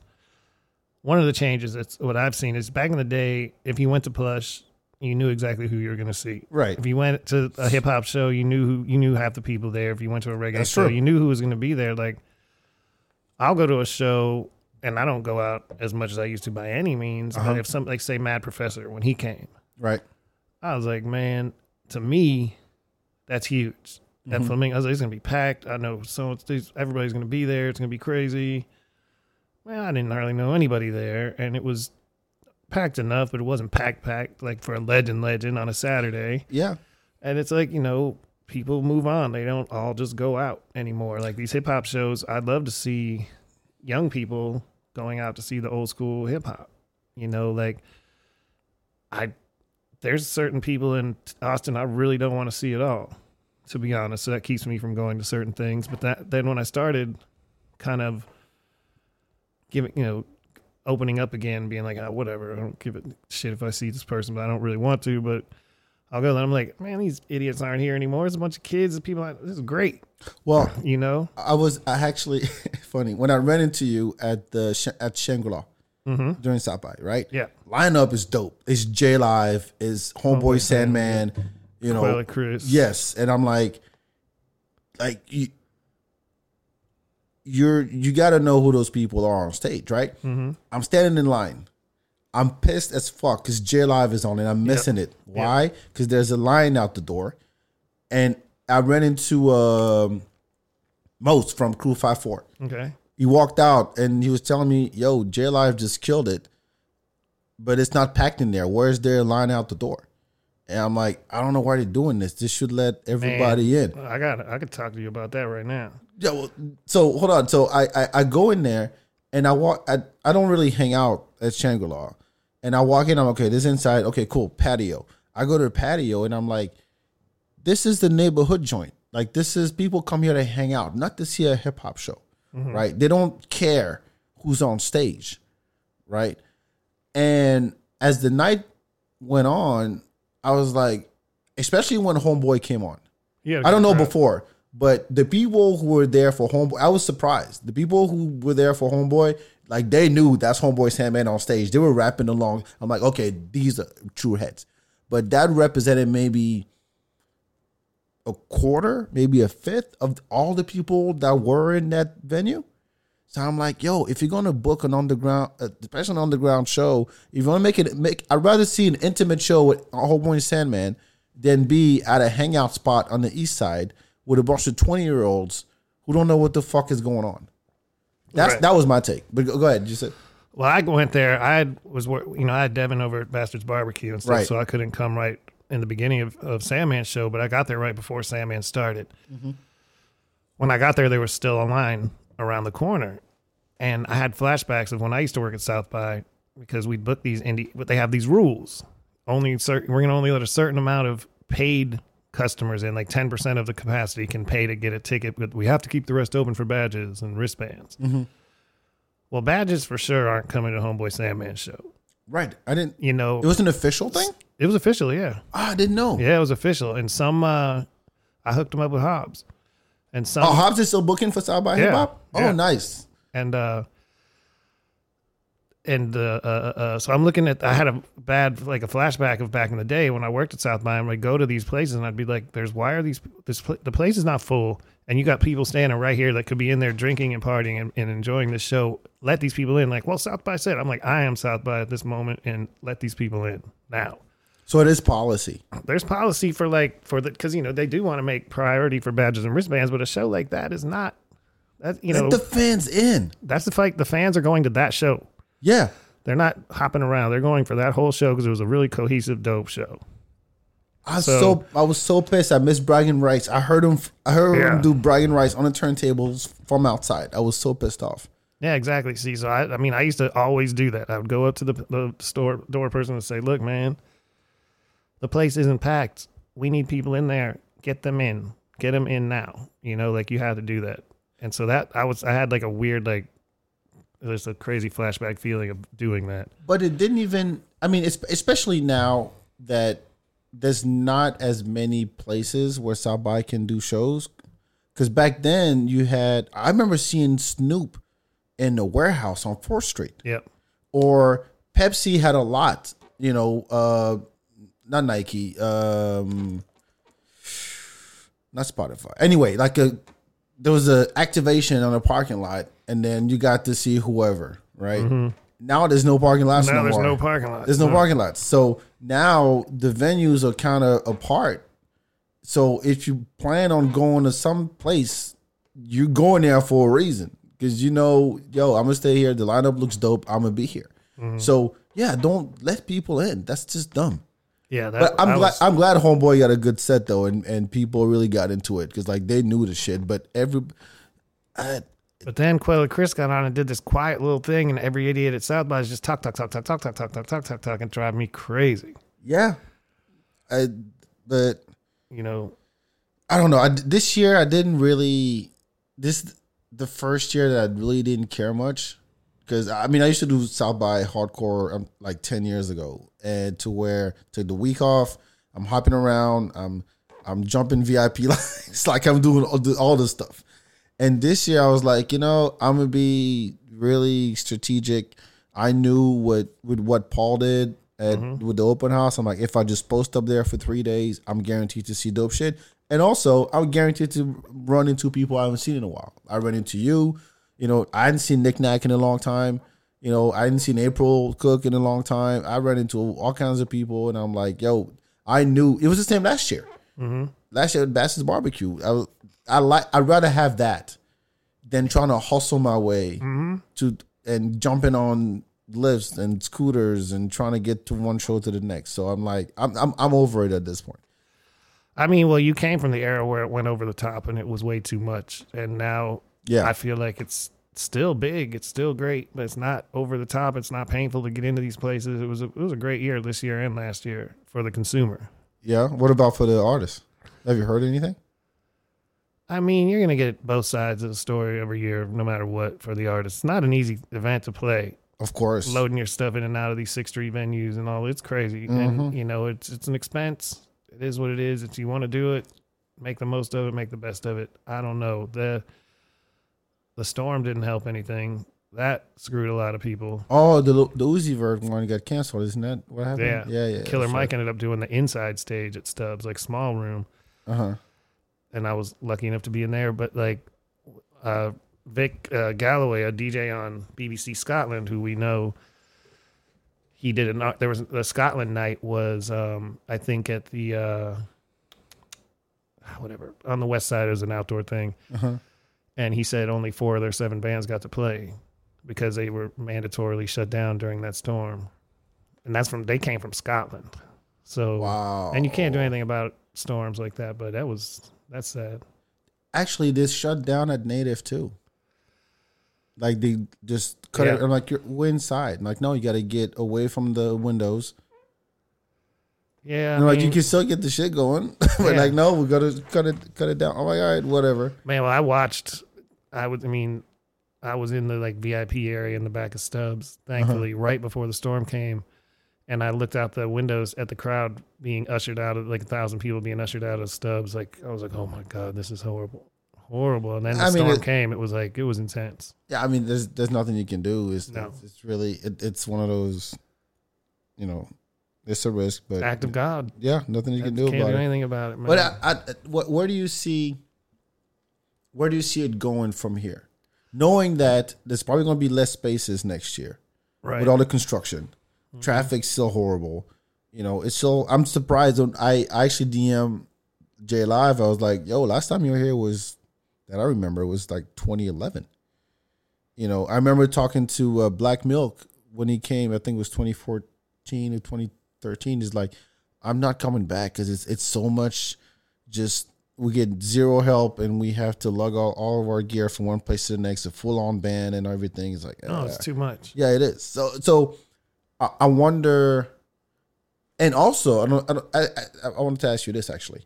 one of the changes that's what I've seen is back in the day, if you went to Plush, you knew exactly who you were going to see. Right. If you went to a hip hop show, you knew who you knew half the people there. If you went to a reggae That's show, true. you knew who was going to be there. Like, I'll go to a show and I don't go out as much as I used to by any means. Uh-huh. But if some like say Mad Professor when he came, right. I was like, man, to me, that's huge. That mm-hmm. Flamingo, I was like, it's gonna be packed. I know so everybody's gonna be there. It's gonna be crazy. Well, I didn't hardly know anybody there, and it was packed enough, but it wasn't packed packed like for a legend legend on a Saturday. Yeah. And it's like you know, people move on. They don't all just go out anymore. Like these hip hop shows, I'd love to see young people going out to see the old school hip hop. You know, like I there's certain people in Austin I really don't want to see at all, to be honest. So that keeps me from going to certain things. But that then when I started kind of giving, you know, opening up again, being like, oh, whatever, I don't give a shit if I see this person, but I don't really want to. But I'll go. Then I'm like, man, these idiots aren't here anymore. It's a bunch of kids and people. Like, this is great, Well, you know. I was I actually funny when I ran into you at the at Shangri-La during South by, right? Yeah. Lineup is dope. It's J Live, is Homeboy Sandman, you know. Quella Oh, Yes, and I'm like, like you, you're you got to know who those people are on stage, right? Mm-hmm. I'm standing in line. I'm pissed as fuck because J Live is on and I'm missing it. Why? Because there's a line out the door, and I ran into um, Most from Crew Five Four. Okay. He walked out and he was telling me, "Yo, J Live just killed it, but it's not packed in there. Where's their line out the door?" And I'm like, "I don't know why they're doing this. This should let everybody in." I got. I could talk to you about that right now. Yeah. Well, so hold on. So I, I I go in there and I walk. I I don't really hang out at Shangri La, and I walk in. I'm okay. This inside. Okay, cool. Patio. I go to the patio and I'm like, this is the neighborhood joint. Like this is people come here to hang out, not to see a hip hop show, right? They don't care who's on stage, right? And as the night went on, I was like, especially when Homeboy came on. Yeah. I don't know before, but the people who were there for Homeboy, I was surprised. The people who were there for Homeboy, like they knew that's Homeboy Sandman on stage. They were rapping along. I'm like, okay, these are true heads. But that represented maybe a quarter, maybe a fifth of all the people that were in that venue. So I'm like, yo, if you're gonna book an underground, uh, especially an underground show, if you want to make it, make, I'd rather see an intimate show with Homeboy Sandman than be at a hangout spot on the east side with a bunch of 20 year olds who don't know what the fuck is going on. That's Right. that was my take. But go, go ahead, you said Well, I went there. I was, you know, I had Devin over at Bastards Barbecue and stuff, Right. so I couldn't come right in the beginning of, of Sandman's show, but I got there right before Sandman started. Mm-hmm. When I got there, there was still a line around the corner, and I had flashbacks of when I used to work at South by because we book these indie, but they have these rules. Only certain, we're going to only let a certain amount of paid customers in, like ten percent of the capacity can pay to get a ticket, but we have to keep the rest open for badges and wristbands. Mm-hmm. Well, badges for sure aren't coming to Homeboy Sandman show. Right. I didn't. You know, It was an official thing. it was official, yeah. Ah, I didn't know. Yeah, it was official. And some uh I hooked them up with Hobbs. And some Oh, Hobbs is still booking for South by Yeah, Hip Hop. Oh, yeah. nice. and uh and uh, uh, uh, so I'm looking at. I had a bad, like a flashback of back in the day when I worked at South by. I'd go to these places and I'd be like, "There's why are these? This the place is not full, and you got people standing right here that could be in there drinking and partying and, and enjoying the show. Let these people in. Like, well, South by said, I'm like, I am South by at this moment, and let these people in now. So it is policy. there's policy for like for the because you know they do want to make priority for badges and wristbands, but a show like that is not. That you know the fans in. that's the fight. The fans are going to that show. Yeah. They're not hopping around. They're going for that whole show because it was a really cohesive, dope show. I was So- so, I was so pissed. I missed Bragging Rights. I heard him. I heard Yeah. him do Bragging Rights on the turntables from outside. I was so pissed off. Yeah, exactly. See, so I, I mean, I used to always do that. I would go up to the, the store door person and say, "Look, man, the place isn't packed. We need people in there. Get them in. Get them in now. You know, like you have to do that." And so that I was, I had like a weird, like, there's a crazy flashback feeling of doing that. But it didn't even. I mean, it's, especially now that there's not as many places where South by can do shows. Because back then you had. I remember seeing Snoop in the warehouse on Fourth Street. Yep. or Pepsi had a lot, you know, uh not Nike, um not Spotify. Anyway, like a there was a activation on a parking lot and then you got to see whoever, right? Now there's no parking lots Mm-hmm. Now no there's more. no parking lot. There's no parking lots. So now the venues are kind of apart. So if you plan on going to some place, you're going there for a reason because you know, yo, I'm gonna stay here. The lineup looks dope. I'm gonna be here. So yeah, don't let people in. That's just dumb. Yeah, that, But I'm glad was- I'm glad Homeboy got a good set though, and and people really got into it because like they knew the shit. But every uh, But then Quelle Chris got on and did this quiet little thing, and every idiot at South by is just talk, talk, talk, talk, talk, talk, talk, talk, talk, talk, talk, and drive me crazy. yeah, I, but You know, I don't know. I, this year I didn't really. This the first year that I really didn't care much because I mean I used to do South by hardcore um, like ten years ago, and to where took the week off. I'm hopping around. I'm I'm jumping VIP lines like I'm doing all, the, all this stuff. And this year I was like, you know, I'm gonna be really strategic. I knew what with what Paul did at with the open house. I'm like, if I just post up there for three days, I'm guaranteed to see dope shit. And also, I'm guaranteed to run into people I haven't seen in a while. I ran into you. You know, I hadn't seen Nick Nack in a long time. You know, I hadn't seen April Cook in a long time. I ran into all kinds of people, and I'm like, yo, I knew it was the same last year. Mm-hmm. Last year at Bass's Barbecue, I was, I like I'd rather have that than trying to hustle my way Mm-hmm. to and jumping on lifts and scooters and trying to get to one show to the next. So I'm like, I'm I'm, I'm over it at this point. I mean, well, you came from the era where it went over the top and it was way too much, and now Yeah, I feel like it's still big, it's still great, but it's not over the top. It's not painful to get into these places. It was a, it was a great year this year and last year for the consumer. yeah. What about for the artists? Have you heard anything? I mean, you're gonna get both sides of the story every year, no matter what, for the artist. It's not an easy event to play. Of course. Loading your stuff in and out of these six street venues and all, it's crazy. And you know, it's it's an expense. It is what it is. If you want to do it, make the most of it, make the best of it. I don't know. The the storm didn't help anything. That screwed a lot of people. Oh, the the Uzi Vert one got canceled, isn't that what happened? Yeah. yeah, yeah. Killer Mike ended up doing the inside stage at Stubbs, like small room. Uh huh. And I was lucky enough to be in there. But like uh, Vic uh, Galloway, a DJ on BBC Scotland, who we know, he did an there was the Scotland night was um, I think at the uh, whatever on the west side it was an outdoor thing, Uh-huh. and he said only four of their seven bands got to play because they were mandatorily shut down during that storm, and that's from they came from Scotland, so Wow. and you can't do anything about storms like that. But that was that's sad. Actually, this shut down at Native too. Like they just cut it. I'm like, you're we're inside. I'm like, no, you got to get away from the windows. Yeah, I like you can still get the shit going, but Yeah. like, no, we got to cut it, cut it down. I'm like, all right, whatever. man. Well, I watched. I was, I mean, I was in the like VIP area in the back of Stubbs, thankfully, Uh-huh. right before the storm came, and I looked out the windows at the crowd being ushered out of like a thousand people being ushered out of Stubbs. Like I was like, oh my god, this is horrible, horrible. And then the I mean, storm it- came. It was like it was intense. Yeah, I mean, there's there's nothing you can do. It's No. it's, it's really it, it's one of those, you know, it's a risk, but Act of God. yeah, nothing you can do Can't about do it. anything about it, man. But I, I, what, where do you see, where do you see it going from here? Knowing that there's probably going to be less spaces next year right. with all the construction, traffic's still horrible. You know, it's so. I'm surprised. When I, I actually DM J Live. I was like, "Yo, last time you were here was that I remember it was like 2011." You know, I remember talking to uh, Black Milk when he came. I think it was 2014 or 2013. He's like, "I'm not coming back because it's it's so much. Just we get zero help and we have to lug all, all of our gear from one place to the next. A full on band and everything. It's like, no, "Ah." it's too much. Yeah, it is. So, so I, I wonder, and also, I don't, I, don't, I, I, I wanted to ask you this actually.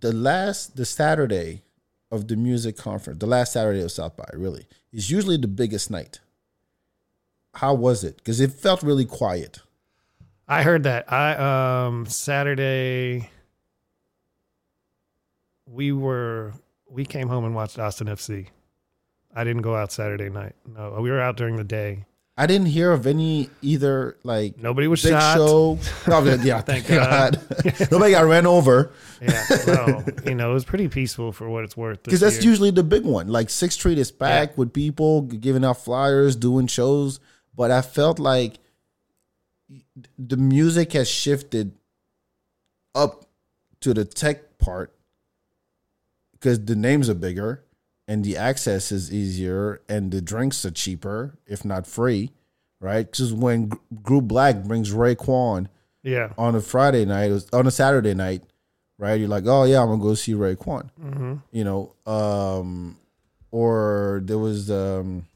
The last, the Saturday of the music conference, the last Saturday of South by, really, is usually the biggest night. How was it? Because it felt really quiet. I heard that. I um Saturday we were we came home and watched Austin FC. I didn't go out Saturday night. No, we were out during the day. I didn't hear of any either like Nobody was big shot. show. Oh, no, yeah, Thank thank God. Nobody got ran over Yeah, no, you know, it was pretty peaceful for what it's worth. because that's usually the big one. Like Sixth Street is packed with people giving out flyers, doing shows. But I felt like the music has shifted up to the tech part because the names are bigger and the access is easier and the drinks are cheaper, if not free, right? Because when Group Black brings Ray Kwan yeah, on a Friday night, on a Saturday night, right? You're like, oh yeah, I'm gonna go see Ray Kwan. hmm You know, um, or there was um,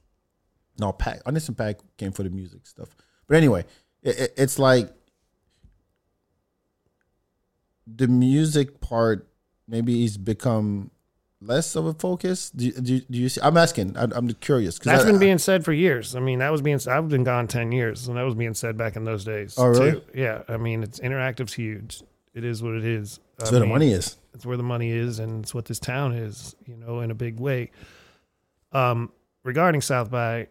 no Paak. Anderson .Paak came for the music stuff, but anyway, it, it, it's like the music part maybe it's become less of a focus. Do, you- do, do you see? I'm asking. I'm, I'm curious that's been being said for years. I mean, that was being. I've been gone ten years, and that was being said back in those days. Oh, really? too. Yeah, I mean, it's interactive's huge. It is what it is. that's I where the money is. it's where the money is and it's what this town is you know in a big way um regarding south by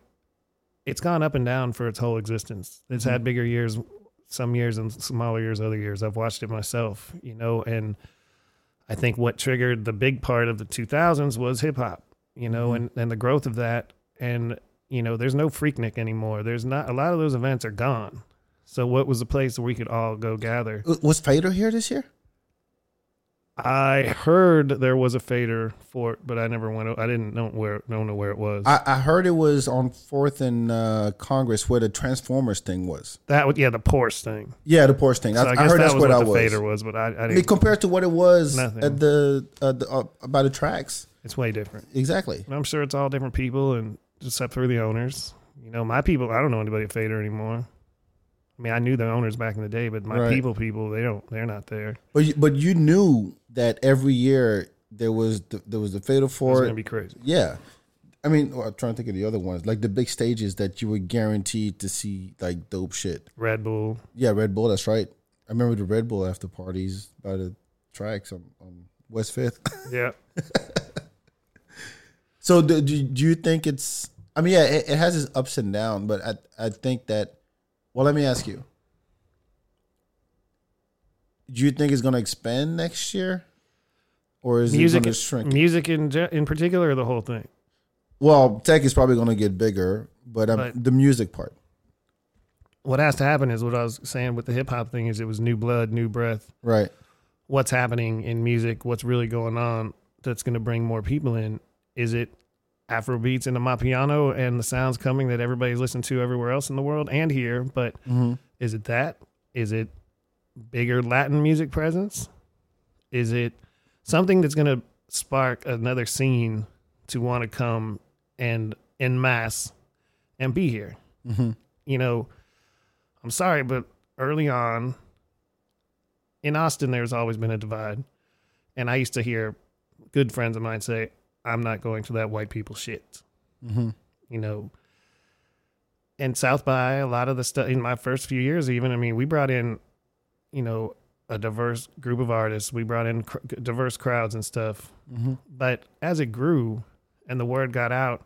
it's gone up and down for its whole existence it's had bigger years some years and smaller years other years i've watched it myself you know and i think what triggered the big part of the 2000s was hip hop you know, Mhm. and and the growth of that, and you know, there's no Freaknik anymore. There's not a lot of those events are gone. So what was the place where we could all go gather? Uh, Was Fader here this year? I heard there was a fader for it, but I never went. I didn't know where don't know where it was. I, I heard it was on Fourth and uh, Congress where the Transformers thing was. that was yeah, the Porsche thing. Yeah, the Porsche thing. So I, I I heard that that's was where what that the was. fader was, but I, I I didn't. mean, compared to what it was Nothing. at the, uh, the uh, by the tracks. it's way different. Exactly. And I'm sure it's all different people, and except for the owners. You know, my people. I don't know anybody at Fader anymore. I mean, I knew the owners back in the day, but my Right. people, people, they don't. They're not there. But you, but you knew that every year there was the, there was the Fader Fort. It's gonna be crazy. Yeah. I mean, well, I'm trying to think of the other ones, like the big stages that you were guaranteed to see like dope shit. Red Bull. Yeah, Red Bull. That's right. I remember the Red Bull after parties by the tracks on, on West Fifth. Yeah. so do, do, do you think it's? I mean, yeah, it, it has its ups and downs, but I I think that. Well, let me ask you. Do you think it's going to expand next year, or is music, it going to shrink? music in in particular, the whole thing. Well, tech is probably going to get bigger, but, um, But- the music part, What has to happen is what I was saying with the hip hop thing is it was new blood, new breath. right? What's happening in music? What's really going on that's going to bring more people in? Is it Afro beats into my piano and the sounds coming that everybody's listening to everywhere else in the world and here? But Mm-hmm. is it that? Is it bigger Latin music presence? Is it something that's going to spark another scene to want to come and en masse and be here? Mm-hmm. you know, I'm sorry, but early on in Austin, there's always been a divide. And I used to hear good friends of mine say, I'm not going to that white people shit. Mm-hmm. You know, and South by a lot of the stuff in my first few years, even, I mean, we brought in, you know, a diverse group of artists. We brought in cr- diverse crowds and stuff. Mm-hmm. But as it grew and the word got out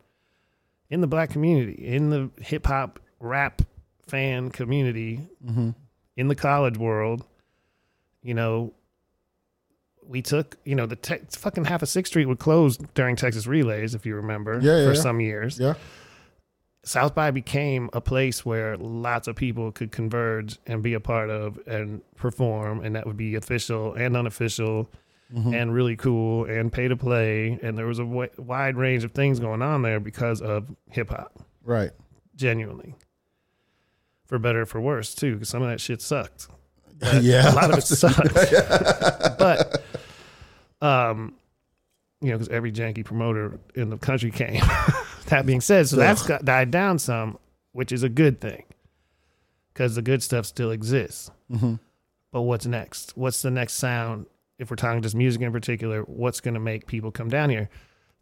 in the black community, in the hip hop rap fan community, Mm-hmm. in the college world, you know, we took, you know, the te- fucking half of Sixth Street would close during Texas Relays, if you remember, Yeah, yeah, for yeah. some years. Yeah. South by became a place where lots of people could converge and be a part of and perform, and that would be official and unofficial Mm-hmm. and really cool and pay to play. And there was a w- wide range of things going on there because of hip hop, Right. genuinely. For better or for worse, too, because some of that shit sucked. yeah. A lot of it sucked. but, um, you know, because every janky promoter in the country came. that being said, so that's got, died down some, which is a good thing because the good stuff still exists. Mhm. But what's next? What's the next sound? If we're talking just music in particular, what's going to make people come down here?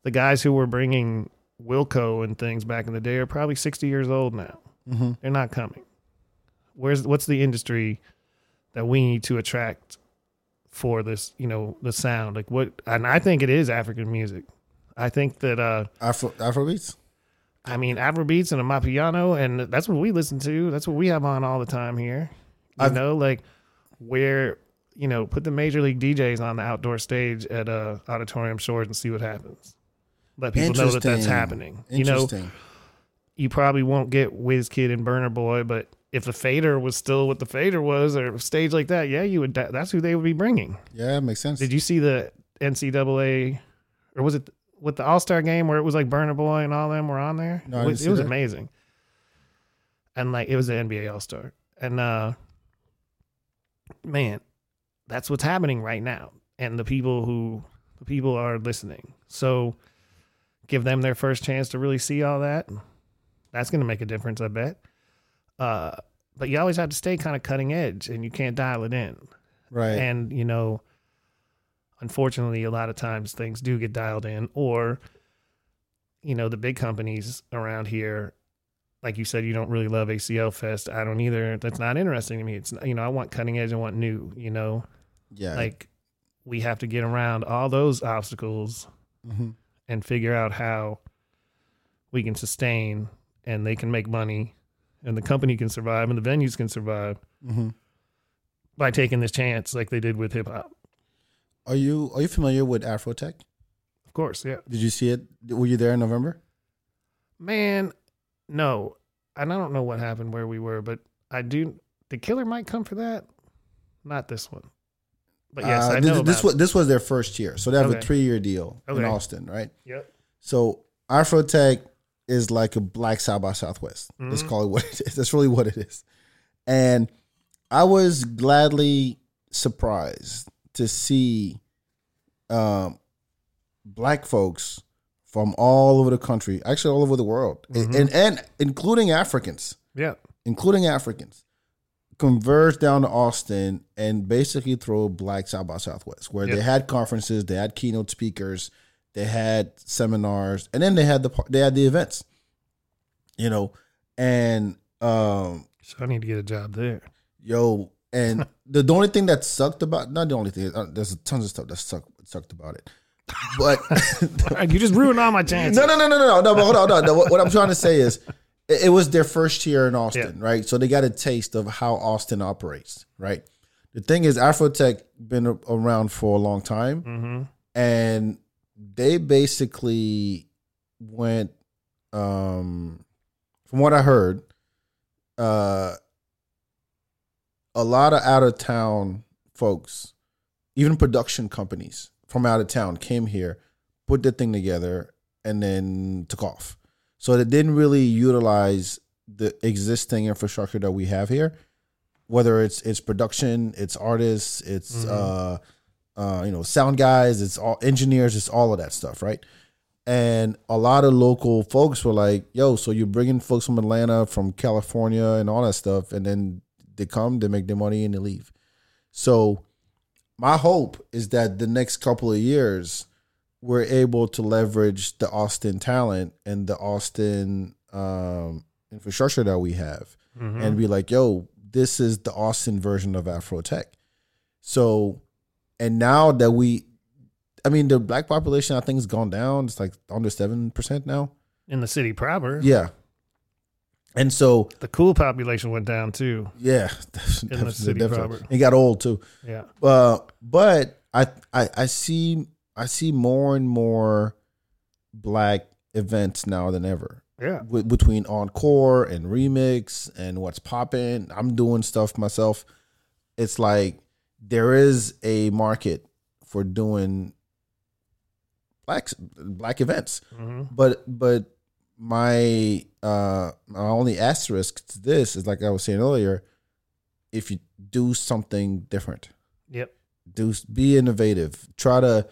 The guys who were bringing Wilco and things back in the day are probably 60 years old now. Mhm. They're not coming. Where's what's the industry that we need to attract for this, you know, the sound? Like what and I think it is African music. I think that uh Afro Afrobeats. I mean Afrobeats and Amapiano and that's what we listen to. That's what we have on all the time here. You I've- know, like where you know, put the major league DJs on the outdoor stage at uh Auditorium Shores and see what happens. Let people know that that's happening. You know, you probably won't get WizKid and Burna Boy, but if the Fader was still what the Fader was, or stage like that, yeah, you would. That's who they would be bringing. yeah, it makes sense. Did you see the NCAA, or was it with the All Star game where it was like Burna Boy and all them were on there? No, it was, it was amazing, and like it was the NBA All Star, and uh, man, that's what's happening right now, and the people who the people are listening. So give them their first chance to really see all that. That's going to make a difference, I bet. Uh, but you always have to stay kind of cutting edge, and you can't dial it in. right. And you know, unfortunately, a lot of times things do get dialed in, or you know, the big companies around here, like you said, you don't really love ACL Fest. I don't either. That's not interesting to me. It's you know, I want cutting edge. I want new. You know, yeah. like we have to get around all those obstacles hmm and figure out how we can sustain and they can make money and the company can survive and the venues can survive hmm by taking this chance like they did with hip hop. Are you are you familiar with Afrotech? Of of course, yeah. Did you see it? Were you there in November? Man, no, and I don't know what happened where we were, but I do. The Killer Mike come for that. Not this one. But yes, Uh, I this, know this about was this was their first year, so they have a three year deal in Austin, right? Yep. So Afrotech is like a black South by Southwest. Let's Mhm. call it what it is. That's really what it is. And I was gladly surprised to see um, black folks from all over the country, actually all over the world, Mhm. and and including Africans, Yeah. including Africans, converge down to Austin and basically throw Black South by Southwest, where Yep. they had conferences, they had keynote speakers, they had seminars, and then they had the they had the events, you know, and um, So I need to get a job there. yo, and the, the only thing that sucked about not the only thing, uh, there's tons of stuff that sucked sucked about it, but. You just ruined all my chances. No, no, no, no, no, no. But hold on, no, no. What, what I'm trying to say is, it, it was their first year in Austin, right? So they got a taste of how Austin operates, right? The thing is, Afrotech been around for a long time, Mm-hmm. and they basically went, um, from what I heard, uh, a lot of out of town folks, even production companies from out of town, came here, put the thing together, and then took off. So they didn't really utilize the existing infrastructure that we have here, whether it's it's production, it's artists, it's Mhm. uh, uh, you know sound guys, it's all engineers, it's all of that stuff, right? And a lot of local folks were like, "Yo, so you're bringing folks from Atlanta, from California, and all that stuff, and then they come, they make their money, and they leave." So my hope is that the next couple of years we're able to leverage the Austin talent and the Austin um, infrastructure that we have Mm-hmm. and be like, yo, this is the Austin version of Afro Tech." So, and now that we, I mean, the black population I think has gone down. It's like under seven percent now. in the city proper. Yeah, and so The cool population went down too. yeah, In the city proper. it got old too. Yeah. Uh, but I, I I see I see more and more black events now than ever. Yeah. w- between encore and remix and what's popping. I'm doing stuff myself. It's like there is a market for doing black black events, Mm-hmm. but but my uh my only asterisk to this is like I was saying earlier, if you do something different, Yep. do be innovative. Try to,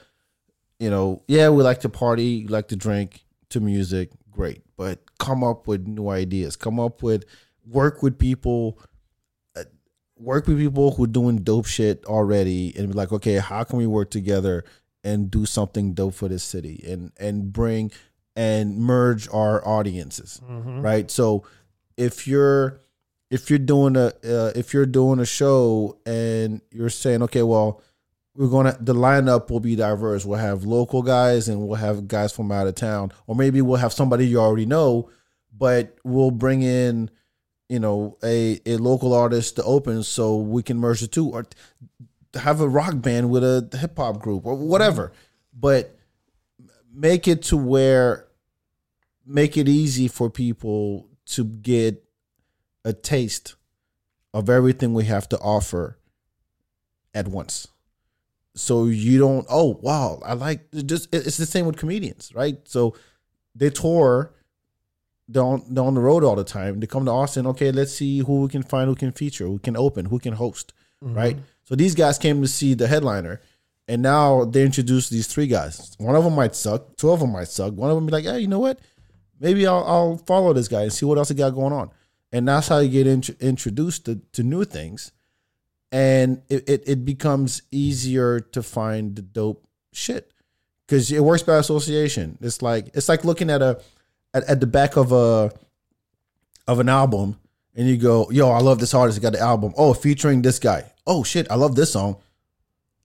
you know, yeah, we like to party, like to drink to music, great, but come up with new ideas. Come up with work with people, work with people who are doing dope shit already, and be like, okay, how can we work together and do something dope for this city, and and bring and merge our audiences Mm-hmm. right? So if you're if you're doing a uh, if you're doing a show and you're saying, okay, well, we're gonna the lineup will be diverse. We'll have local guys and we'll have guys from out of town, or maybe we'll have somebody you already know, but we'll bring in you know a a local artist to open so we can merge the two, or have a rock band with a hip hop group or whatever, but make it to where make it easy for people to get a taste of everything we have to offer at once. So you don't, oh, wow, I like just it's the same with comedians, right? So they tour they're on, they're on the road all the time. They come to Austin, okay, let's see who we can find, who can feature, who can open, who can host, mm-hmm. right? So these guys came to see the headliner, and now they introduce these three guys. One of them might suck, two of them might suck. One of them be like, hey, you know what? Maybe I'll, I'll follow this guy and see what else he got going on. And that's how you get int- introduced to, to new things, and it, it it becomes easier to find the dope shit because it works by association. It's like it's like looking at a at, at the back of a of an album and you go, yo, I love this artist. Got the album. Oh, featuring this guy. Oh shit, I love this song.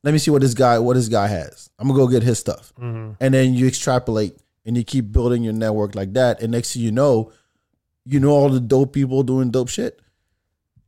Let me see what this guy what this guy has. I'm gonna go get his stuff. Mm-hmm. And then you extrapolate and you keep building your network like that. And next thing you know, you know all the dope people doing dope shit.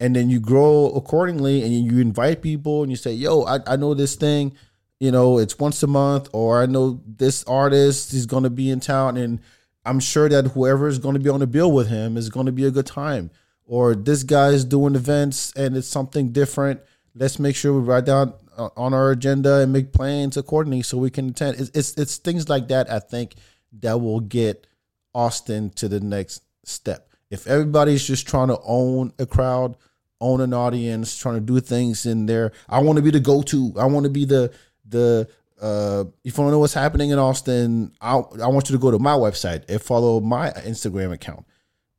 And then you grow accordingly and you invite people and you say, yo, I, I know this thing. you know, it's once a month, or I know this artist is to be in town, and I'm sure that whoever is going to be on the bill with him is going to be a good time. Or this guy is doing events and it's something different. Let's make sure we write down uh, on our agenda and make plans accordingly so we can attend. It's, it's it's things like that. I think that will get Austin to the next step. If everybody's just trying to own a crowd, own an audience, trying to do things in there, I want to be the go-to. I want to be the the uh, if you want to know what's happening in Austin, I I want you to go to my website and follow my Instagram account.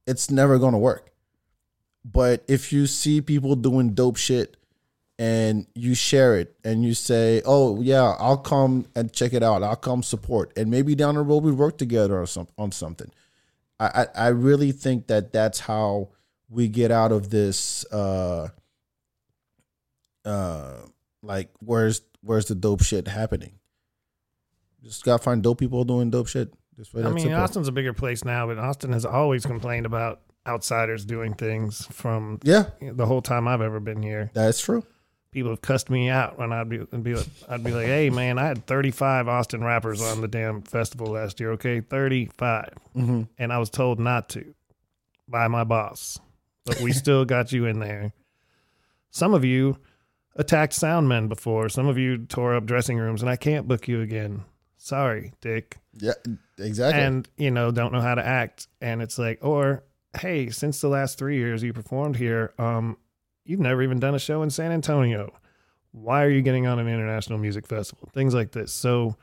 It's never going to work. But if you see people doing dope shit and you share it and you say, "Oh yeah, I'll come and check it out. I'll come support," and maybe down the road we work together on some on something. I I, I really think that that's how we get out of this. Uh, uh, like where's where's the dope shit happening? Just gotta find dope people doing dope shit. I mean. Austin's a bigger place now, but Austin has always complained about outsiders doing things from yeah the whole time I've ever been here. That's true. People have cussed me out when I'd be, be like, I'd be like, hey man, I had 35 Austin rappers on the damn festival last year. Okay, 35, mm-hmm. and I was told not to by my boss, but we still got you in there. Some of you attacked soundmen before. Some of you tore up dressing rooms, and I can't book you again. Sorry, Dick. Yeah, exactly. And, you know, don't know how to act. And it's like, or, hey, since the last three years you performed here, um, you've never even done a show in San Antonio. Why are you getting on an international music festival? Things like this. So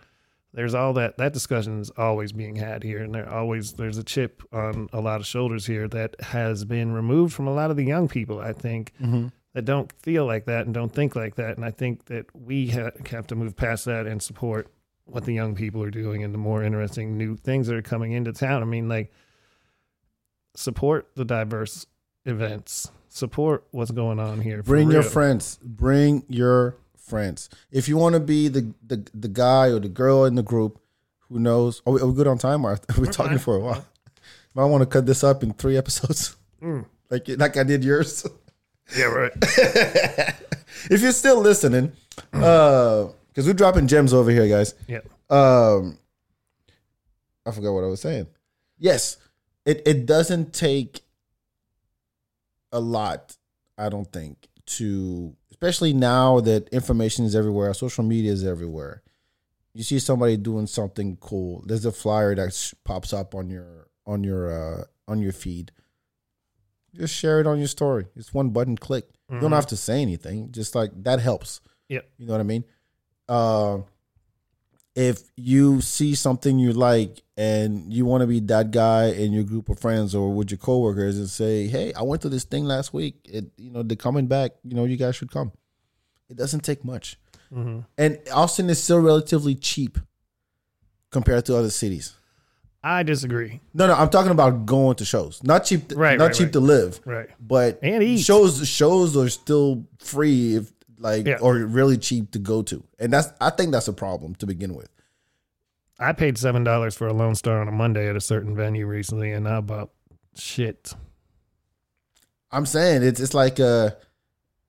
there's all that that discussion is always being had here and there always there's a chip on a lot of shoulders here that has been removed from a lot of the young people, I think, mm-hmm that don't feel like that and don't think like that. And I think that we ha- have to move past that and support what the young people are doing and the more interesting new things that are coming into town. I mean, like, support the diverse events, support what's going on here. Bring your friends. Bring your friends. If you want to be the, the the guy or the girl in the group who knows, are we, are we good on time? Or are we talking fine. for a while? Might want to cut this up in three episodes, mm. like like I did yours. Yeah, right. if you're still listening, uh, because we're dropping gems over here, guys. Yeah. Um, I forgot what I was saying. Yes, it it doesn't take a lot, I don't think, to especially now that information is everywhere, social media is everywhere. You see somebody doing something cool. There's a flyer that pops up on your on your uh, on your feed just share it on your story. It's one button click. Mm-hmm. You don't mm-hmm. have to say anything. Just like that helps. Yeah. You know what I mean? Uh, if you see something you like and you want to be that guy in your group of friends or with your coworkers and say, "Hey, I went to this thing last week. It, you know, they're coming back. You know, you guys should come." It doesn't take much, mm-hmm. and Austin is still relatively cheap compared to other cities. I disagree. No, no, I'm talking about going to shows. Not cheap, to, right? Not right, cheap right. to live, right? But and eat. shows shows are still free, if like Yeah. or really cheap to go to, and that's I think that's a problem to begin with. I paid seven dollars for a Lone Star on a Monday at a certain venue recently, and I bought shit. I'm saying it's it's like uh,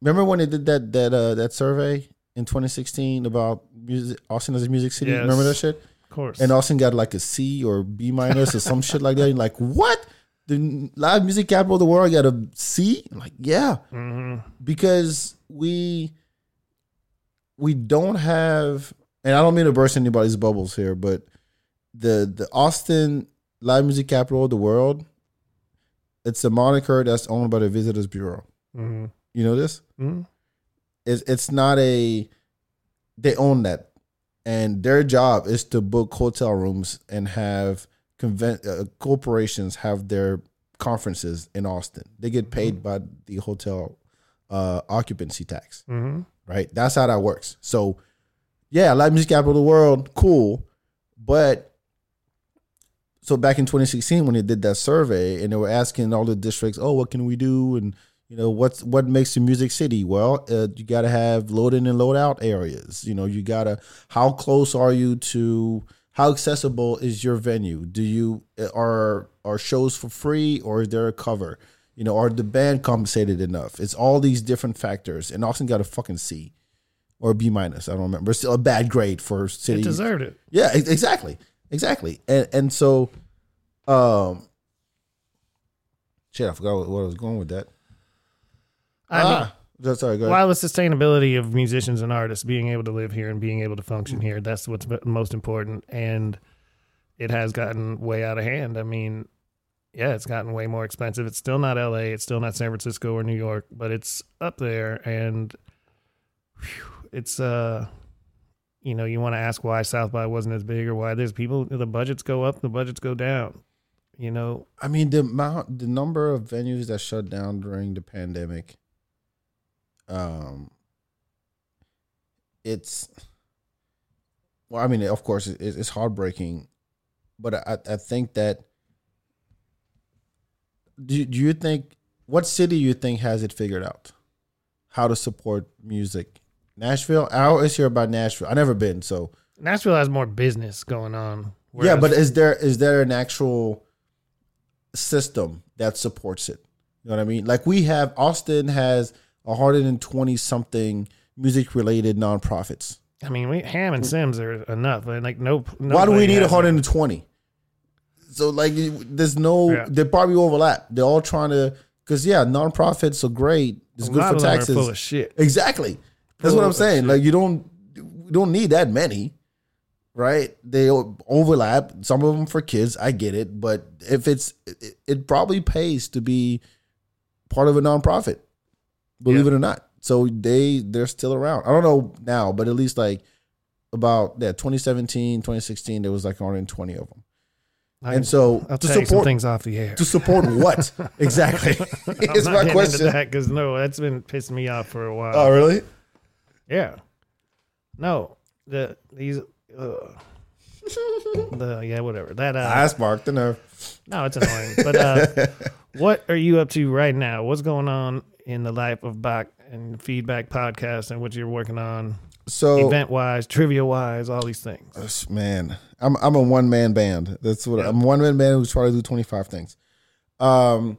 remember when they did that that uh that survey in 2016 about music Austin as a music city? Yes. Remember that shit? Of course. And Austin got like a C or B minus or some shit like that. You're like, what? The live music capital of the world got a C? I'm like, yeah, hmm because we we don't have, and I don't mean to burst anybody's bubbles here, but the the Austin live music capital of the world, it's a moniker that's owned by the Visitors Bureau. hmm You know this? hmm It's it's not a they own that, and their job is to book hotel rooms and have convent uh, corporations have their conferences in Austin. They get paid by the hotel uh, occupancy tax, hmm right? That's how that works. So, yeah, live music capital of the world, cool, but so back in 2016 when they did that survey and they were asking all the districts, oh, what can we do and you know what's what makes a music city well uh, you got to have load in and load out areas you know you got to how close are you to how accessible is your venue do you uh, are are shows for free or is there a cover you know are the band compensated enough it's all these different factors and austin got a fucking c or B minus. I don't remember. It's Still a bad grade for city. It deserved it. Yeah, exactly, exactly. And and so, um, shit, I forgot what, what I was going with that. I mean, ah, that's- sorry. While the sustainability of musicians and artists being able to live here and being able to function here, that's what's most important. And it has gotten way out of hand. I mean, yeah, it's gotten way more expensive. It's still not LA, it's still not San Francisco or New York, but it's up there. And whew, it's, uh, you know, you want to ask why South by wasn't as big or why there's people, the budgets go up, the budgets go down. You know, I mean, the amount, the number of venues that shut down during the pandemic. Um, it's. Well, I mean, of course, it, it's heartbreaking, but I, I think that. Do, do you think what city you think has it figured out, how to support music? Nashville. I always hear about Nashville. I never been, so Nashville has more business going on. yeah. But is there is there an actual system that supports it? You know what I mean? Like we have Austin has 120 something music related nonprofits. I mean, we Ham and Sims are enough. and, Like, no. Why do we need has 120? So like, there's no. Yeah. They probably overlap. They're all trying to. Because yeah, nonprofits are great. It's a good for of them are taxes. full of shit. Exactly. That's Full what I'm saying. Like you don't we don't need that many, right? They overlap. Some of them for kids. I get it, but if it's it, it probably pays to be part of a nonprofit. Believe Yeah. it or not. So they they're still around. I don't know now, but at least like about yeah, 2017, 2016 there was like 120 of them. I, and so I'll to tell you some support things off the air. to support what exactly? I'm Is not my question. into that because no, that's been pissing me off for a while. Oh, really? Yeah. No, the these. Uh, the yeah, whatever. That uh, I sparked the nerve. no, it's annoying. But uh, what are you up to right now? What's going on in the life of Bak and Feedbak Podcast and what you're working on, So event wise, trivia wise, all these things. Man, I'm I'm a one man band. That's what I'm one man band who's trying to do 25 things. Um,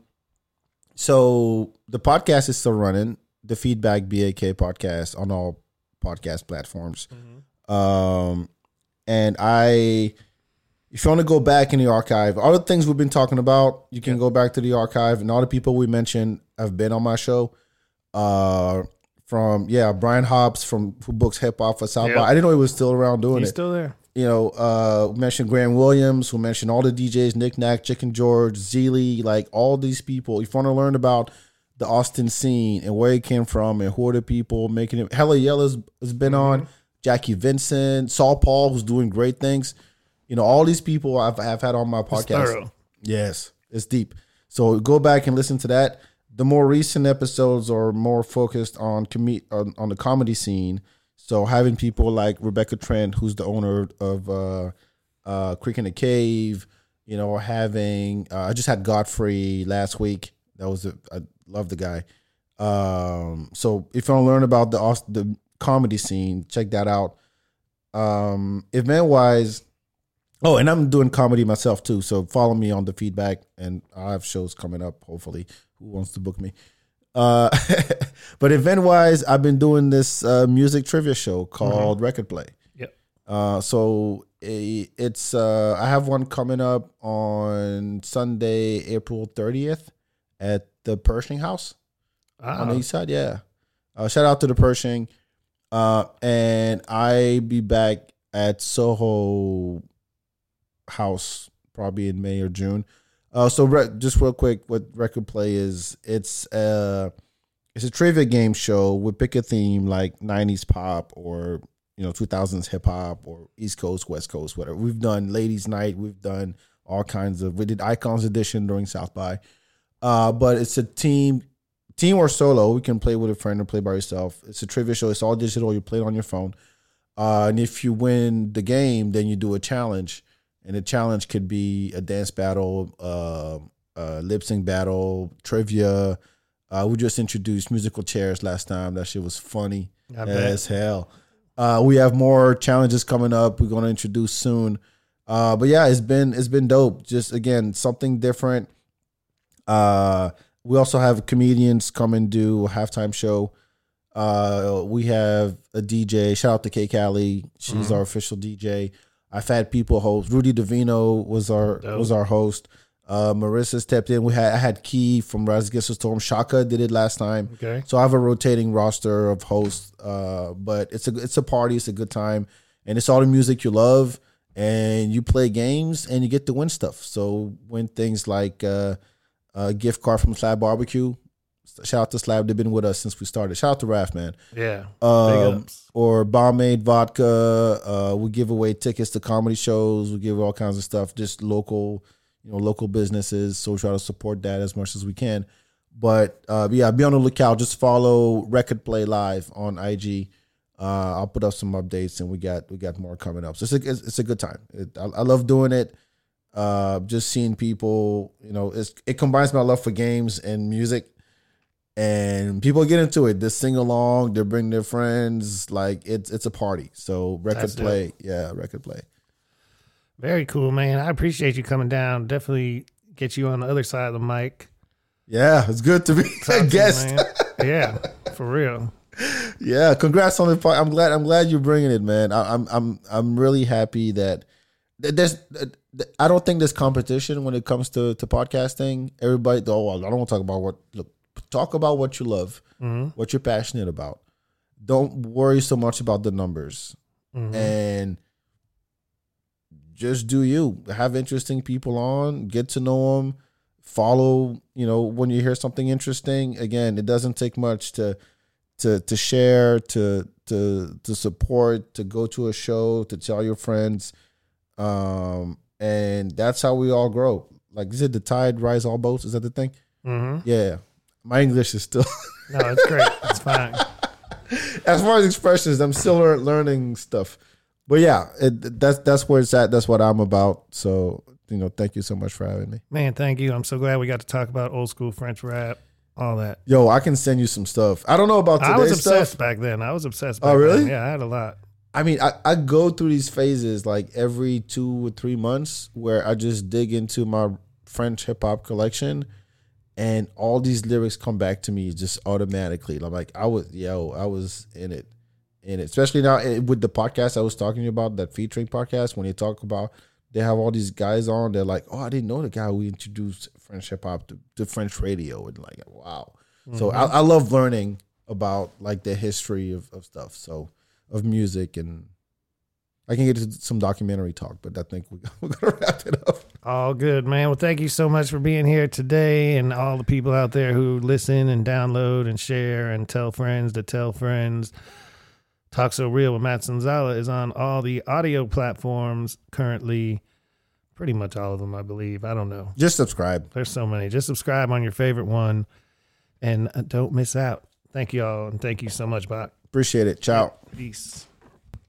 so the podcast is still running. The Feedbak BAK podcast on all podcast platforms. Um, and I, if you want to go back in the archive, all the things we've been talking about, you can go back to the archive, and all the people we mentioned have been on my show. Uh, from yeah, Brian Hobbs from who books hip hop for South Yep. by. I didn't know he was still around doing He's it still there. you know, uh, mentioned Graham Williams, who mentioned all the DJs, Nick Nack, Chicken George, Zeely, like all these people. If you want to learn about the Austin scene and where it came from and who are the people making it, Hella Yella's has been on, Jackie Vincent, Saul Paul, who's doing great things. You know, all these people I've, I've had on my podcast. thorough. Yes, it's deep. So go back and listen to that. The more recent episodes are more focused on com- on, on the comedy scene. So having people like Rebecca Trent, who's the owner of uh, uh, Creek and the Cave, you know, having uh, I just had Godfrey last week. That was a, I love the guy. Um, so if you want to learn about the the comedy scene, check that out. Um, event wise, Oh, and I'm doing comedy myself too. So follow me on the Feedbak, and I have shows coming up. Hopefully, who wants to book me? Uh, but event wise, I've been doing this uh, music trivia show called Record Play. Yep. Uh, so eh, it's uh, I have one coming up on Sunday, April 30th, at the Pershing House on the Ah, east side. Yeah. Uh, shout out to the Pershing. Uh, and I be back at Soho House probably in May or June. Uh, so re- just real quick, what Record Play is? It's uh it's a trivia game show. We pick a theme like '90s pop or you know 2000s hip hop or East Coast, West Coast, whatever. We've done Ladies Night. We've done all kinds of. We did Icons Edition during South by. Uh, but it's a team team or solo. We can play with a friend or play by yourself. It's a trivia show. It's all digital. You play it on your phone. Uh, and if you win the game, then you do a challenge. And the challenge could be a dance battle, uh, a lip sync battle, trivia. Uh, we just introduced musical chairs last time. That shit was funny I bet. as hell. Uh, we have more challenges coming up. We're going to introduce soon. Uh, but yeah, it's been it's been dope. Just again, something different. Uh, we also have comedians come and do a halftime show. Uh, we have a DJ. Shout out to K Cali. She's our official DJ. I've had people host. Rudy Davino was our Dope. was our host. Uh, Marissa stepped in. We had I had Key from Rise Against the Storm. Shaka did it last time. Okay. So I have a rotating roster of hosts. Uh, but it's a it's a party. It's a good time, and it's all the music you love. And you play games, and you get to win stuff. So win things like uh, a gift card from Slab Barbecue. Shout out to Slab. They've been with us since we started. Shout out to Raf, man. Yeah. Big Um, ups. or Bombade Vodka. Uh, we give away tickets to comedy shows. We give all kinds of stuff, just local, you know, local businesses. So we try to support that as much as we can. But uh, yeah, be on the lookout. Just follow Record Play Live on IG. Uh, I'll put up some updates, and we got we got more coming up. So it's a it's, it's a good time. It, I, I love doing it. Uh, just seeing people, you know, it's, it combines my love for games and music and people get into it. They sing along. They bring their friends. Like it's it's a party. So record That's dope. play, yeah, record play. Very cool, man. I appreciate you coming down. Definitely get you on the other side of the mic. Yeah, it's good to be Talk a to you, guest. yeah, for real. Yeah, congrats on the. part. I'm glad. I'm glad you're bringing it, man. I, I'm I'm I'm really happy that that there's. I don't think there's competition when it comes to to podcasting. Everybody, oh, I don't want to talk about what. Look, talk about what you love, Mhm. what you're passionate about. Don't worry so much about the numbers. Mhm. and just do you have interesting people on get to know them follow you know when you hear something interesting again it doesn't take much to to to share to to to support to go to a show to tell your friends um and that's how we all grow like is it the tide rise all boats is that the thing Mhm. yeah my english is still No, it's great. It's fine. as far as expressions, I'm still learning stuff. But yeah, it, that's that's where it's at. That's what I'm about. So you know, thank you so much for having me. Man, thank you. I'm so glad we got to talk about old school French rap, all that. Yo, I can send you some stuff. I don't know about today. I was obsessed stuff. back then. I was obsessed. Oh, really? Then. Yeah, I had a lot. I mean, I, I go through these phases like every two or three months where I just dig into my French hip hop collection, and all these lyrics come back to me just automatically. I'm like, I was yo, I was in it, in it. Especially now eh, with the podcast I was talking about, that featuring podcast. When you talk about, they have all these guys on. They're like, oh, I didn't know the guy who introduced French hip hop to, to French radio, and like, wow. So I, I love learning about like the history of, of stuff. So of music and. I can get into some documentary talk, but I think we're gonna wrap it up. All good, man. Well, thank you so much for being here today and all the people out there who listen and download and share and tell friends to tell friends. Talk So Real with Matt Sonzala is on all the audio platforms currently. Pretty much all of them, I believe. I don't know. Just subscribe. There's so many. Just subscribe on your favorite one and uh, don't miss out. Thank you all and thank you so much, Bak. Appreciate it. Ciao. Peace.